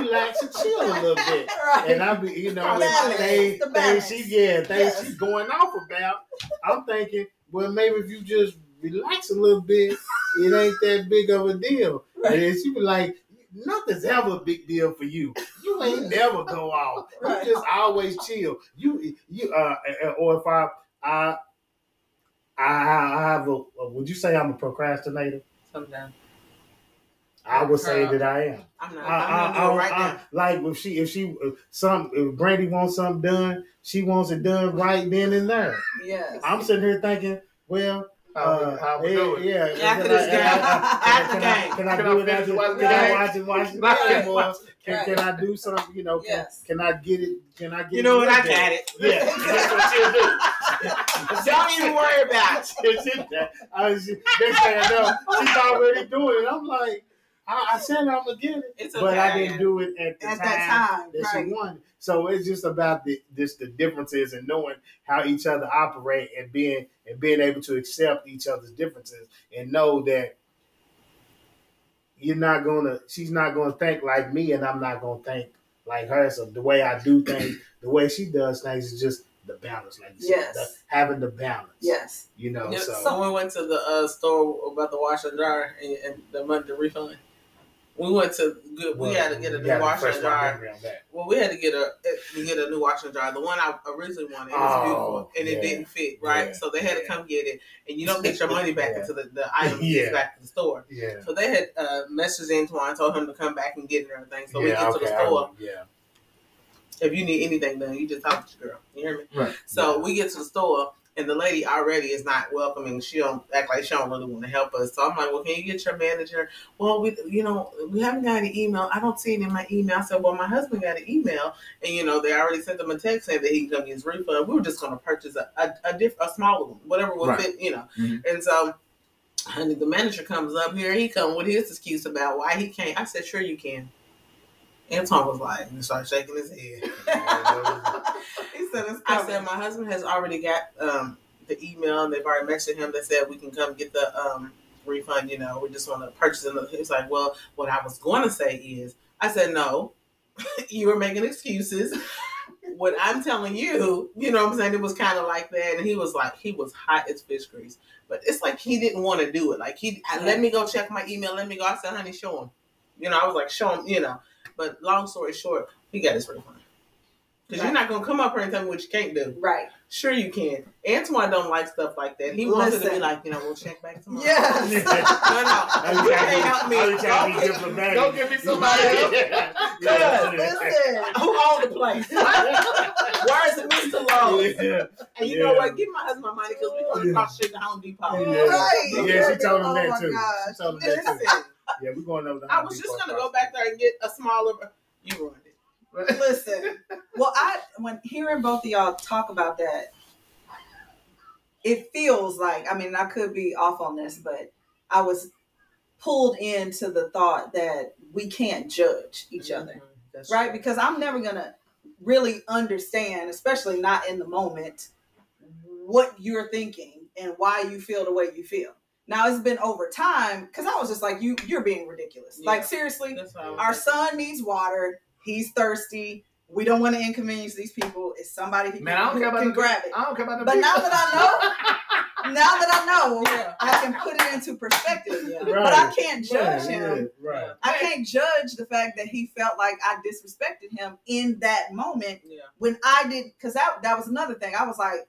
relax and chill a little bit. Right. And I be, you know, things, things she, yeah, things Yes. she's going off about. I'm thinking, well, maybe if you just relax a little bit, it ain't that big of a deal. Right. And she be like, nothing's ever a big deal for you. You ain't never go off. Right. You just always chill. You, you, uh, uh, or if I, I, I have a, would you say I'm a procrastinator? Sometimes I would say that I am. I'm not. I, I, I'm I, gonna do it right I- now. like if she if she if some if Brandy wants something done, she wants it done right then and there. Yes. I'm sitting here thinking, well, How we- uh, how we yeah, do it. yeah. After Can this I- game. After the game. Can I do it finish after? watching Can the I game? watch it? Watch it? Right. game, or Can, Right. can I do something? You know, can, Yes. can I get it? Can I get it? You know what? I got it. Yeah, that's what she'll do. Don't even worry about it. She- she- I was, next thing I know, she's already doing it. I'm like, I, I said I'm gonna get it, It's but I didn't do it at the At time, that time, that right. she wanted. So it's just about the this the differences and knowing how each other operate and being and being able to accept each other's differences and know that you're not gonna she's not gonna think like me and I'm not gonna think like her. So the way I do things, the way she does things is just the balance, like you said, Yes. the- having the balance. Yes. You know, Yeah, so, so when we went to the uh, store about the washer and dryer and, and the money to refund, we went to good. We had to get a new gotta washer and dryer. memory on that. Well, we had to get a to get a new washer and dryer. The one I originally wanted was Oh, beautiful and yeah. it didn't fit right, Yeah, so they had to come get it, and you don't get your money back Yeah. until the, the item Yeah. gets back to the store. Yeah. So they had uh, messaged Antwan, told him to come back and get it and everything. So we yeah, get to okay, the I store. yeah. If you need anything done, you just talk to the girl. You hear me? Right. So Yeah. we get to the store and the lady already is not welcoming. She don't act like she don't really want to help us. So I'm like, well, can you get your manager? Well, we, you know, we haven't got an email. I don't see it in my email. I said, well, my husband got an email, and you know, they already sent them a text saying that he can come get his refund. We were just going to purchase a a, a, diff- a smaller one, whatever would Right. fit, you know. Mhm. And so. Honey, the manager comes up here. He come with his excuse about why he can't. I said, "Sure, you can." Antwan was like, and started shaking his head. he said I said my husband has already got um, the email and they've already messaged him that said we can come get the um, refund. You know, we just want to purchase another. He's like, well, what I was going to say is, I said no, you were making excuses. what I'm telling you, you know what I'm saying? It was kind of like that. And he was like, he was hot as fish grease. But it's like he didn't want to do it. Like he, I, let me go check my email. Let me go. I said, honey, show him. You know, I was like, show him. You know. But long story short, he got his refund. Because you're not gonna come up here and tell me what you can't do. right. Sure, you can. Antwan don't like stuff like that. He wants it to be like, you know, we'll check back tomorrow. Yes. no, no, you can't help me. I was trying to be Go- diplomatic. Give me somebody else. Yeah. Listen. Who owned the place? Where is it, Mr. Lowe? Yeah. And you know what? Give my husband my money because we're going to Yeah. cross shit to Home Depot. Yeah. Right. Yeah, she told him Oh that my too. gosh. She told him that too. Listen, Yeah, we're going over the I was just going to go back there and get a smaller. You ruined it. Listen. Well, I when hearing both of y'all talk about that, it feels like I mean I could be off on this, but I was pulled into the thought that we can't judge each other. Mhm. That's right? true. Because I'm never gonna really understand, especially not in the moment, what you're thinking and why you feel the way you feel. Now it's been over time because I was just like, you you're being ridiculous. Yeah. Like seriously, our son needs water. He's thirsty. We don't want to inconvenience these people. It's somebody who Man, I don't can, care about can the, grab it. I don't care about the But now that I know. Now that I know, Yeah. I can put it into perspective. Yeah. Right. But I can't judge Right, him. Right. I can't judge the fact that he felt like I disrespected him in that moment Yeah. when I did because that that was another thing. I was like,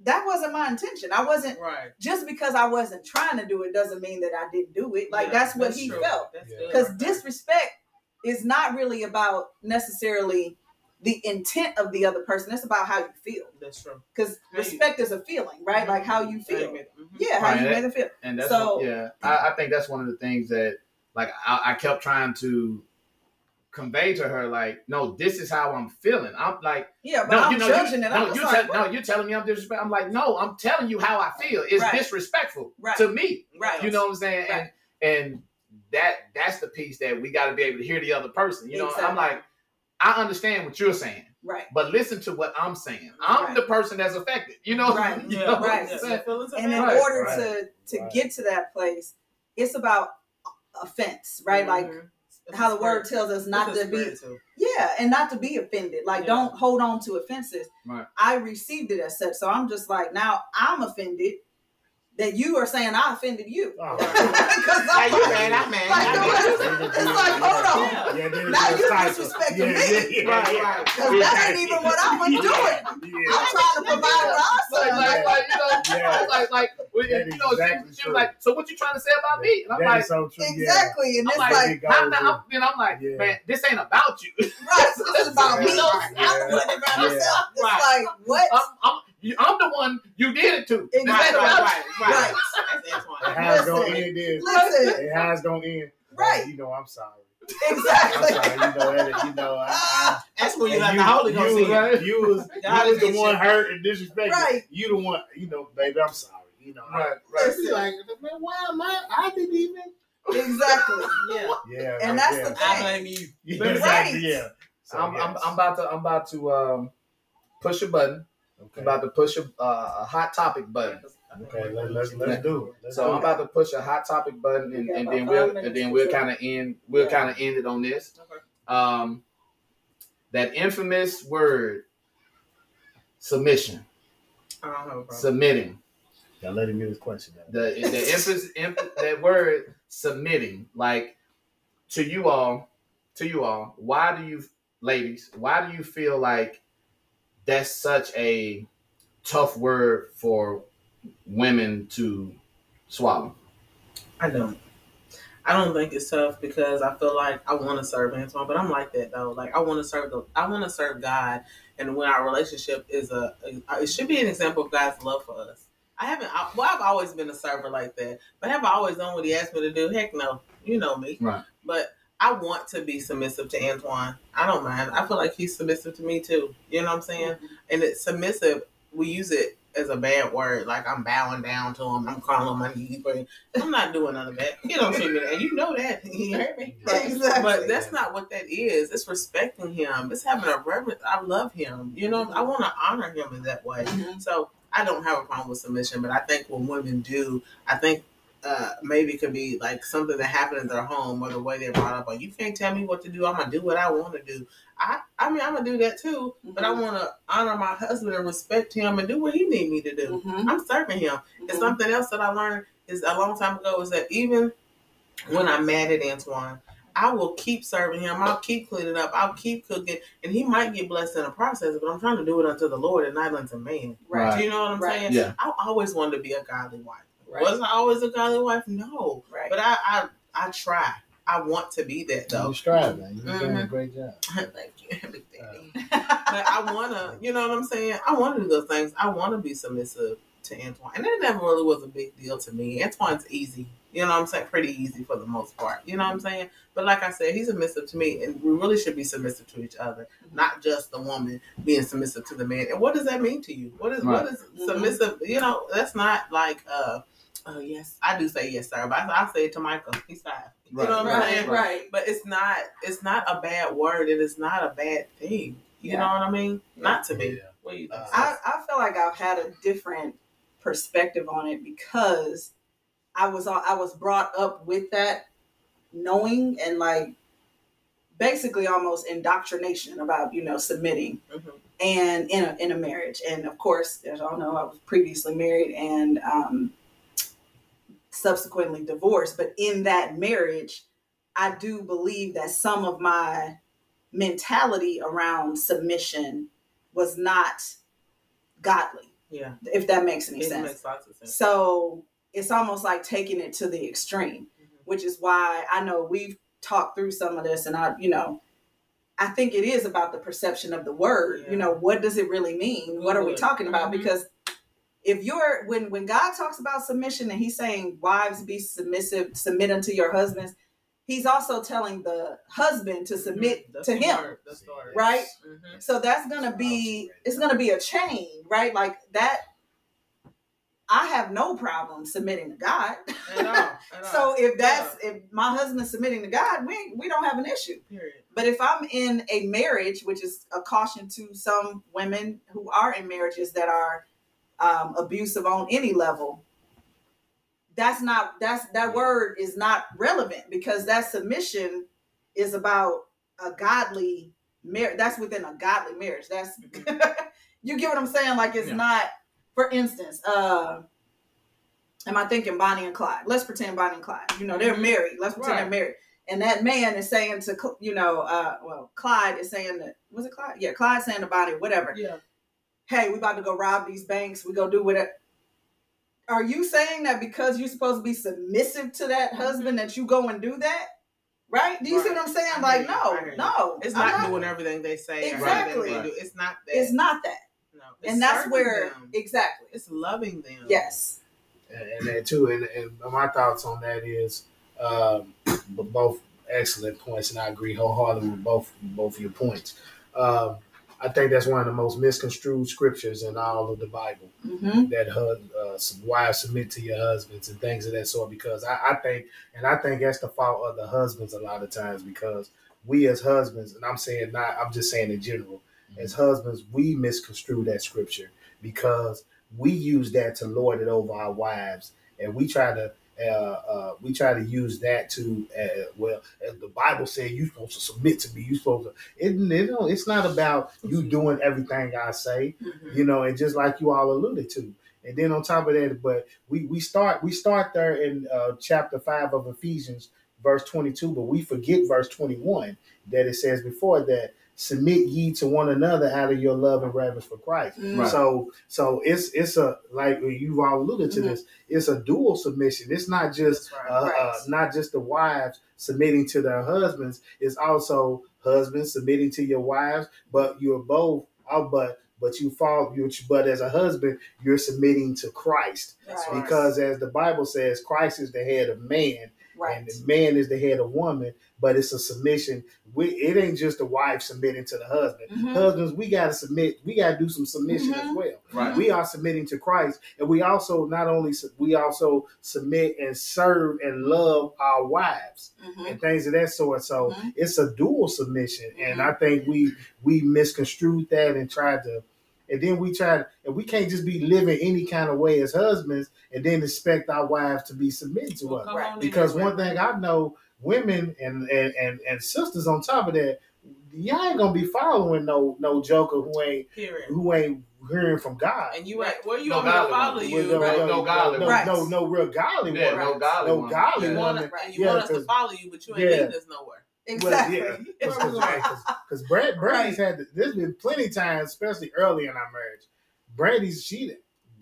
that wasn't my intention. I wasn't Right. just because I wasn't trying to do it doesn't mean that I didn't do it. Like Yeah, that's what he true. felt. That's Yeah. Because disrespect is not really about necessarily the intent of the other person. It's about how you feel. That's true. Because How you- respect is a feeling, right? Like how you feel. Mhm. Yeah, how Right, you that- make them feel. and that's So- what- yeah. I, I think that's one of the things that like I, I kept trying to convey to her like, no, this is how I'm feeling. I'm like, Yeah, but no, I'm you know, judging you, it. no, I'm you just tell, like, no, you're telling me I'm disrespectful. I'm like, no, I'm telling you how I feel. It's Right. disrespectful Right. to me. Right. You know what I'm saying? Right. And and that that's the piece that we got to be able to hear the other person. You know, I'm like, I understand what you're saying, right. but listen to what I'm saying. I'm Right. the person that's affected. You know, Right. You Yeah. know what Right. I'm saying? And in order right, to to right. get to that place, it's about offense, right? Like How the word tells us not to be too. yeah, and not to be offended. Like Yeah. don't hold on to offenses. Right. I received it as such. So I'm just like now I'm offended that you are saying I offended you. Oh, Because Now I'm you like, mad, I'm mad. Like, I'm mad. It's like, hold on. Yeah. Yeah, Now you disrespecting yeah, me. Yeah, yeah, Right, right. Because that ain't even what I was doing. Yeah. I'm trying to provide for our Like, son. like, like, you know, Yeah. like, like, well, you know, exactly she, she was like, so what you trying to say about me? And I'm That like, so true. Yeah. Exactly. And I'm it's like, like, It how, I'm, then I'm like, Yeah. man, this ain't about you. right, so this is about me. I'm the one that myself. It's like, what? I'm, I'm, you, I'm the one you did it to. This ain't Exactly. about Right, you. right, Right. right. That's Antwan. And how gonna end is Listen, and how it's gonna end. Right. You know, I'm sorry. I'm exactly. sorry. You know that. You know. I, I, That's when you and let the Holy Ghost you, in. right? you was, God you was the is one you. hurt and disrespected. Right. You the one. You know, baby. I'm sorry. You know. Right, right. I'd like, man, why am I? I didn't even. Exactly. Yeah. Yeah. And right that's there. the I thing. blame you. Yeah, Right. exactly. Yeah. So, I'm, I'm. I'm about to, I'm about to um, push a button. I'm okay. about to push a, uh, a hot topic button. Okay. Let, let's let's do. it. Let's So do I'm it. about to push a hot topic button, and, We and then we'll and then we'll kind of end we'll Yeah. kind of end it on this. Okay. Um, that infamous word, submission, I don't have a problem. submitting. Now let him get his question. Out. The the emphasis emph- that word submitting, like to you all, to you all. Why do you, ladies? Why do you feel like that's such a tough word for women to swallow? I don't. I don't think it's tough because I feel like I want to serve Antwan, but I'm like that though. Like I want to serve the, I want to serve God, and when our relationship is a, it should be an example of God's love for us. I haven't. I, well, I've always been a server like that, but have I always done what He asked me to do? Heck no. You know me. Right. But I want to be submissive to Antwan. I don't mind. I feel like he's submissive to me too. You know what I'm saying? And it's submissive. We use it as a bad word, like I'm bowing down to him. I'm crawling on my knees. I'm not doing none of that. You don't treat me that. You know that. You heard me. Exactly. But that's not what that is. It's respecting him. It's having a reverence. I love him. You know, I want to honor him in that way. Mhm. So I don't have a problem with submission, but I think when women do, I think uh, maybe it could be like something that happened in their home or the way they're brought up. Like you can't tell me what to do. I'm gonna do what I want to do. I, I mean, I'm gonna do that too, but I Mhm. want to honor my husband and respect him and do what he need me to do. Mhm. I'm serving him. And Mhm. something else that I learned is a long time ago is that even when I'm mad at Antwan, I will keep serving him. I'll keep cleaning up. I'll keep cooking, and he might get blessed in the process. But I'm trying to do it unto the Lord and not unto man. Right. Do you know what I'm Right. saying? Yeah. I always wanted to be a godly wife. Right. Was I always a godly wife? No. Right. But I, I, I try. I want to be that though. You strive, man. You're doing a Mhm. great job. Thank you, Big Daddy. but I wanna, you know what I'm saying? I want to do those things. I want to be submissive to Antwan, and that never really was a big deal to me. Antwan's easy, you know what I'm saying? Pretty easy for the most part, you know what I'm saying? But like I said, he's submissive to me, and we really should be submissive to each other, not just the woman being submissive to the man. And what does that mean to you? What is what Right. is submissive? You know, that's not like uh. Oh yes, I do say yes, sir. But I, I say it to Michael. He's five. You know what I'm right, saying? right. But it's not it's not a bad word. It is not a bad thing. You Yeah. know what I mean? Not to be. Yeah. What do you think? Uh, I, I feel like I've had a different perspective on it because I was I was brought up with that knowing and like basically almost indoctrination about you know submitting Mhm. and in a in a marriage and of course as y'all know I was previously married and um, subsequently divorced but in that marriage I do believe that some of my mentality around submission was not godly Yeah, if that makes any it sense makes lots of sense. so it's almost like taking it to the extreme, Mhm. which is why I know we've talked through some of this, and I, you know, I think it is about the perception of the word. Yeah. You know, what does it really mean? What are we talking about? Mhm. Because if you're when when God talks about submission and He's saying wives be submissive, submit unto your husbands, He's also telling the husband to submit Mhm. That's to him. word. That's the word. right? Mhm. So that's gonna be it's gonna be a chain, right? Like that. I have no problem submitting to God. At all. At all. So if that's if my husband's submitting to God, we we don't have an issue. Period. But if I'm in a marriage, which is a caution to some women who are in marriages that are um, abusive on any level, that's not that's that word is not relevant because that submission is about a godly marriage. That's within a godly marriage. That's you get what I'm saying? Like it's Yeah. not. For instance, uh, am I thinking Bonnie and Clyde? Let's pretend Bonnie and Clyde. You know they're Mhm. married. Let's pretend Right. they're married. And that man is saying to you know, uh, well, Clyde is saying that was it Clyde? Yeah, Clyde saying to Bonnie, whatever. Yeah. Hey, we about to go rob these banks. We go do whatever. Are you saying that because you're supposed to be submissive to that husband that you go and do that? Right? Do you see what I'm saying? I Like, no, I hear you. no. It's I'm not, doing everything they say. Exactly. everything they do. It's not that. It's not that. No. It's and that's where them. exactly. it's loving them. Yes. and, and that too. And, and my thoughts on that is um, both excellent points, and I agree wholeheartedly with both both of your points. Um, I think that's one of the most misconstrued scriptures in all of the Bible. Mm-hmm. That hus- uh, wives submit to your husbands and things of that sort. Because I, I think, and I think that's the fault of the husbands a lot of times because we as husbands, and I'm saying not, I'm just saying in general, as husbands, we misconstrue that scripture because we use that to lord it over our wives, and we try to we try to use that to uh, well, as the Bible said, you're supposed to submit to me. You're supposed to. It, it's not about you doing everything I say, Mm-hmm. you know, and just like you all alluded to. And then on top of that, but we we start we start there in uh, chapter five of Ephesians, verse twenty two, but we forget verse twenty one that it says before that submit ye to one another out of your love and reverence for Christ. Right. So so it's it's a like you've all alluded to Mhm. this. It's a dual submission. It's not just right. uh, uh, not just the wives submitting to their husbands. It's also husbands submitting to your wives. But you're both. Oh, but but you fall. You but as a husband, you're submitting to Christ because as the Bible says, Christ is the head of man, Right. and the man is the head of woman. But it's a submission. We, it ain't just the wife submitting to the husband. Mhm. Husbands, we got to submit. We got to do some submission as Mhm. well Right. we are submitting to Christ, and we also not only we also submit and serve and love our wives Mhm. and things of that sort. So Mhm. it's a dual submission, and Mhm. I think we we misconstrued that and tried to, and then we tried, and we can't just be living any kind of way as husbands and then expect our wives to be submitted to Well, us. Right. Because one Brent. thing I know, women and and and, and sisters on top of that. Y'all ain't gonna be following no no joker who ain't Period. who ain't hearing from God. And you ain't where you No want me to follow woman. you? With no, Right. no, No godly no, woman. no, no real godly Yeah, woman. no godly No woman. godly You want, woman. and you Yeah, want us to follow you, but you ain't Yeah. leading us nowhere. Exactly. Well, yeah, because Brad, Brandy's had there's been plenty of times, especially early in our marriage. Brandy's she,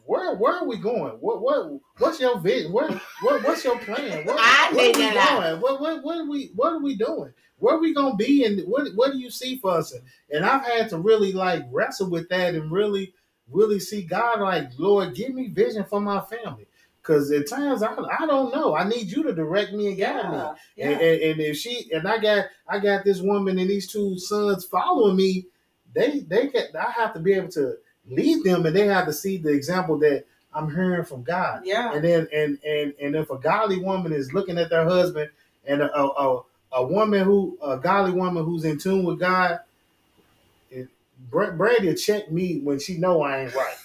where where are we going? What what what's your vision? What what what's your plan? What, I where are we figured it out. going? What what what are we what are we doing? Where are we gonna be? And what what do you see for us? And I've had to really like wrestle with that and really really see God like Lord, give me vision for my family. Cause at times I, I don't know. I need you to direct me and guide me. Yeah. Yeah. And, and, and if she and I got I got this woman and these two sons following me, they they get I have to be able to lead them and they have to see the example that I'm hearing from God. yeah. And then and and and if a godly woman is looking at their husband and a a, a, woman who a godly woman who's in tune with God, it, Bra- Brandy will check me when she know I ain't right.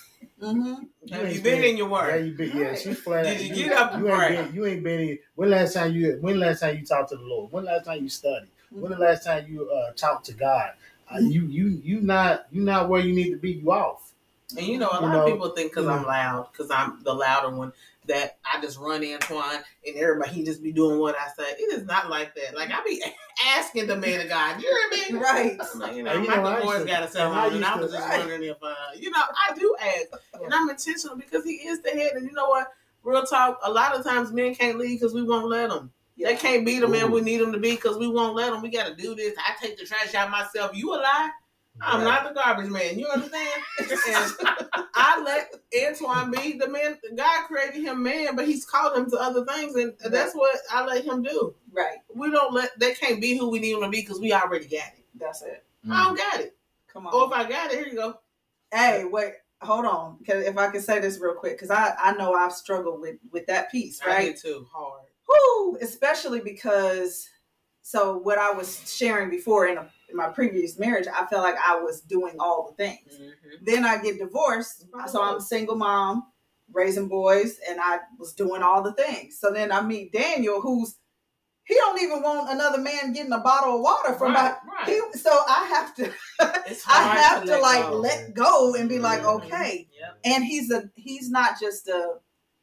Mm-hmm. Have ain't you been in your Yeah, you been. Yeah, Right. she flat. Did out. you get up and you ain't been. You ain't been in. When last time you? When last time you talked to the Lord? When last time you studied? When the last time you uh, talked to God? Uh, you you you not you not where you need to be. You off. And you know, a You lot know, of people think because you I'm loud, because I'm the louder one, that I just run Antwan and everybody he just be doing what I say. It is not like that. Like I be asking the man of God, you hear me? Right. Like, you know, you my know, I divorce got to I and I was just Right. wondering if, uh, you know, I do ask, and I'm intentional because he is the head, and you know what? Real talk. A lot of times men can't leave because we won't let them. They can't be the man we need them to be because we won't let them. We got to do this. I take the trash out myself. You a lie? I'm not the garbage man. You understand? and I let Antwan be the man. God created him man, but He's called him to other things, and that's what I let him do. Right. We don't let they can't be who we need them to be because we already got it. That's it. I don't got it. Come on. Or if I got it, here you go. Hey, wait, hold on. Because if I can say this real quick, because I, I know I've struggled with with that piece, right? too hard. Whoo, especially because so what I was sharing before in, a, in my previous marriage, I felt like I was doing all the things. Mm-hmm. Then I get divorced, so I'm a single mom, raising boys, and I was doing all the things. So then I meet Daniel, who's he don't even want another man getting a bottle of water from right, my. right. He, so I have to, I have to, let like go. let go and be like, Mhm. okay. Yep. And he's a he's not just a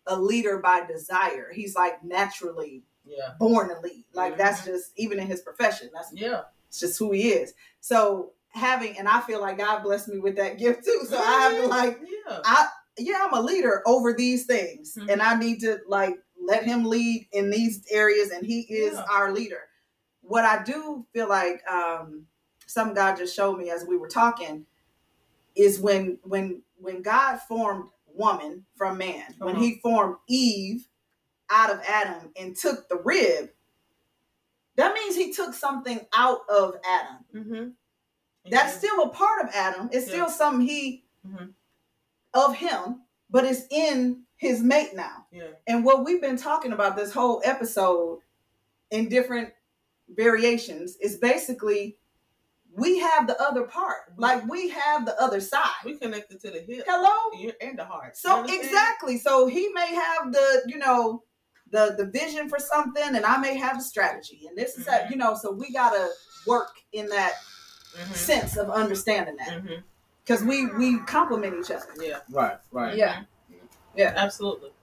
a leader by desire. He's like naturally Yeah. born to lead. Like that's Mhm. just even in his profession. That's Yeah. It's just who he is. So having and I feel like God blessed me with that gift too. So I have to like Yeah. I yeah, I'm a leader over these things. Mhm. And I need to like let him lead in these areas and he is Yeah. our leader. What I do feel like um some God just showed me as we were talking is when when when God formed woman from man, when Uh-huh. he formed Eve out of Adam and took the rib, that means he took something out of Adam. Mm-hmm. That's still a part of Adam. It's still something he Mhm. of him, but it's in his mate now. yeah. And what we've been talking about this whole episode in different variations is basically we have the other part. Like we have the other side. We connected to the hip Hello? and the heart. So exactly. So he may have the, you know, the the vision for something and I may have the strategy. And this is that, Mhm. you know, so we gotta work in that Mhm. sense of understanding that. Mhm. Because we we complement each other. Yeah. Right, right. Yeah. Yeah, absolutely.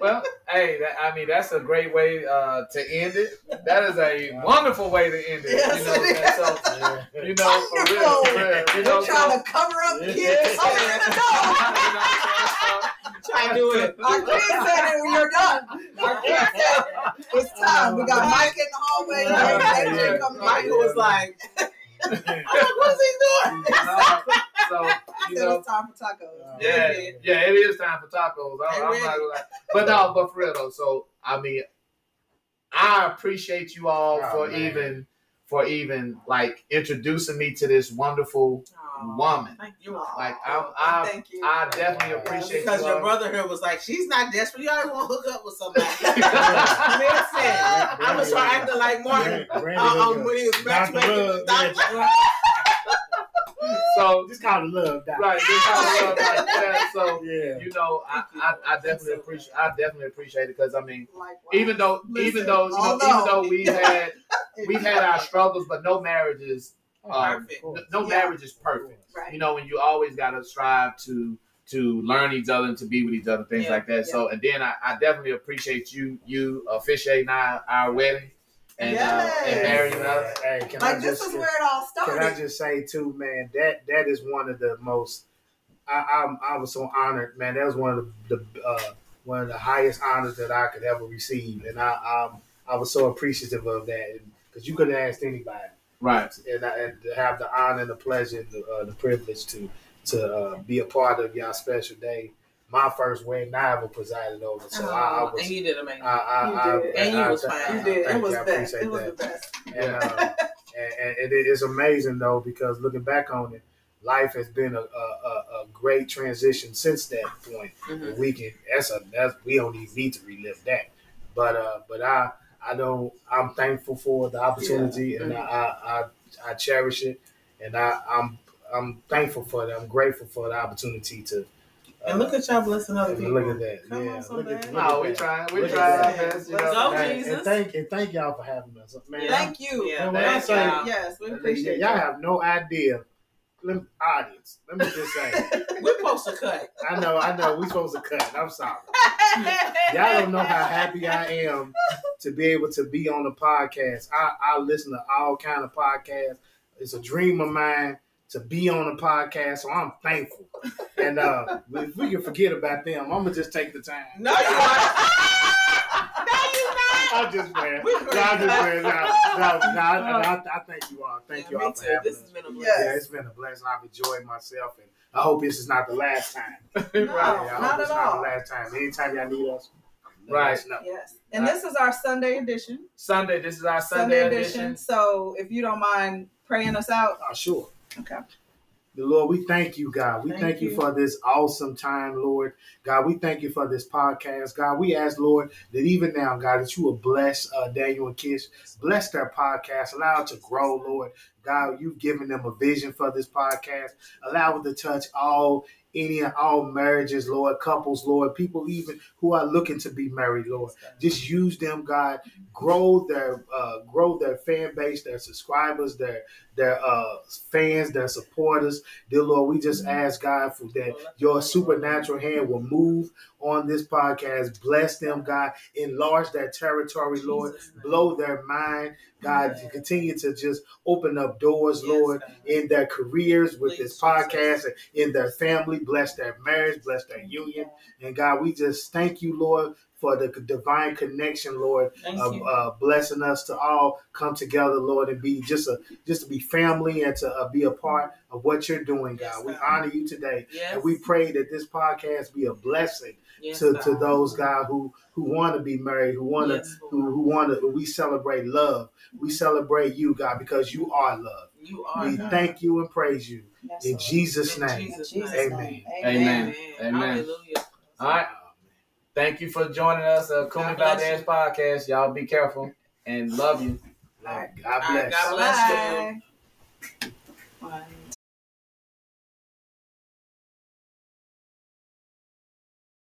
Well, hey, that, I mean that's a great way uh, to end it. That is a wonderful way to end it. Yes, you know, it so Yeah. you know for real, for real. You know, We're trying so, to cover up the Yeah. kids. Oh, in the door. Try to do it. Our kids said it when you're done. Our kids said it. It's time. We got Mike in the hallway. Yeah. Everything coming in. Michael was like, I'm like, what is he doing? so I you know, it's time for tacos. yeah, yeah, it is time for tacos. I'm, They I'm ready. not gonna lie. But no, but for real though. So I mean, I appreciate you all Oh, for man. even for even like introducing me to this wonderful oh, woman. Thank you. Like I'm, Oh, I, thank you. I definitely Wow. appreciate Because you your all. brother here was like, she's not desperate. You always want to hook up with somebody. Listen, I'm gonna start acting like Martin. Brandy- Brandy Uh, um, when he was matchmaking Love, with Dr. yeah. so Just call it love, Doc. right, this kind of love like that. So Yeah. you know, I, I, I definitely appreciate I definitely appreciate it because I mean, Likewise. even though Listen, even though you know, even though we had we've had our struggles, but no marriages um, Perfect. no, no Yeah. marriage is perfect. Right. You know, and you always got to strive to to learn each other and to be with each other, things Yeah. like that. So, and then I, I definitely appreciate you you officiating our, our wedding and uh, and Yes. marrying us. Hey, can I Like this just is where it all starts. can I just say too, man? That that is one of the most. I I, I was so honored, man. That was one of the, the uh, one of the highest honors that I could ever receive, and I um I was so appreciative of that because you could have asked anybody, Right. and, I, and to have the honor and the pleasure and the, uh, the privilege to to uh, be a part of y'all special day. My first wedding I ever presided over, so I, I Oh, was. and you did amazing. I, I, You I, did. And you I- was fine. You did. thank It was you. I best. appreciate It was that. the best. And, uh, and, and it is amazing though because looking back on it, life has been a, a, a, a great transition since that point. Mhm. We can that's a that's we don't even need to relive that. But uh, but I I don't I'm thankful for the opportunity and I, I I I cherish it and I I'm I'm thankful for that. I'm grateful for the opportunity to. uh, And look at y'all blessing other people. Look at that. Come yeah. on, look at, look No, at we that. trying. We Look at trying our that. best. You know? go, And- Jesus. And thank and thank y'all for having us, man. Yeah. Thank you. Yeah, And when I thank say- y'all. Yes, we Y- appreciate y'all have no idea. Let me, audience, let me just say, We're supposed to cut. I know, I know, we're supposed to cut. I'm sorry. Y'all don't know how happy I am to be able to be on the podcast. I, I listen to all kind of podcasts. It's a dream of mine to be on a podcast, so I'm thankful. And uh, if we can forget about them, I'm gonna just take the time. No, you are. no, you not. I'm just playing. No, I'm just playing. No, no, no, I, I, I thank you all. Thank you all for too. having This us. has been a blessing. Yeah, it's been a blessing. I've enjoyed myself, and I hope this is not the last time. No, right. Yeah, I hope not it's at not all. the last time. Anytime y'all need us, Right. know. Yes. And this is our Sunday edition. Sunday. This is our Sunday, Sunday, edition. edition. So if you don't mind praying us out. Oh, sure. Okay. The Lord, we thank you, God. We Thank thank, you. you. for this awesome time, Lord. God, we thank you for this podcast. God, we ask, Lord, that even now, God, that you will bless uh, Daniel and Kish. Bless their podcast. Allow it to grow, Lord. God, you've given them a vision for this podcast. Allow it to touch all, any and all marriages, Lord, couples, Lord, people even who are looking to be married, Lord. Just use them, God. Grow their uh, grow their fan base, their subscribers, their their uh, fans, their supporters. Dear Lord, we just ask God for that your supernatural hand will move on this podcast. Bless them, God. Enlarge their territory, Lord. Blow their mind, God. Continue to just open up doors, Yes, Lord, God. in their careers with this podcast and in their family. Bless their marriage, bless their union. And God, we just thank you, Lord, for the divine connection, Lord, Thank of you. uh, blessing us to all come together, Lord, and be just a just to be family and to uh, be a part of what you're doing, Yes, God. We God. honor you today, Yes. and we pray that this podcast be a blessing Yes, to, God. to those God who who want to be married, who want to Yes, who, who want to. We celebrate love. We celebrate you, God, because you are love. You are. We God. thank you and praise you Yes, in Lord. Jesus' In name. Jesus' In Jesus' name. Amen. name. Amen. Amen. Hallelujah. All right. Thank you for joining us, uh, Kumi God bless Valdez podcast. Y'all be careful and love you. God All right, bless. God bless you. Bye. One.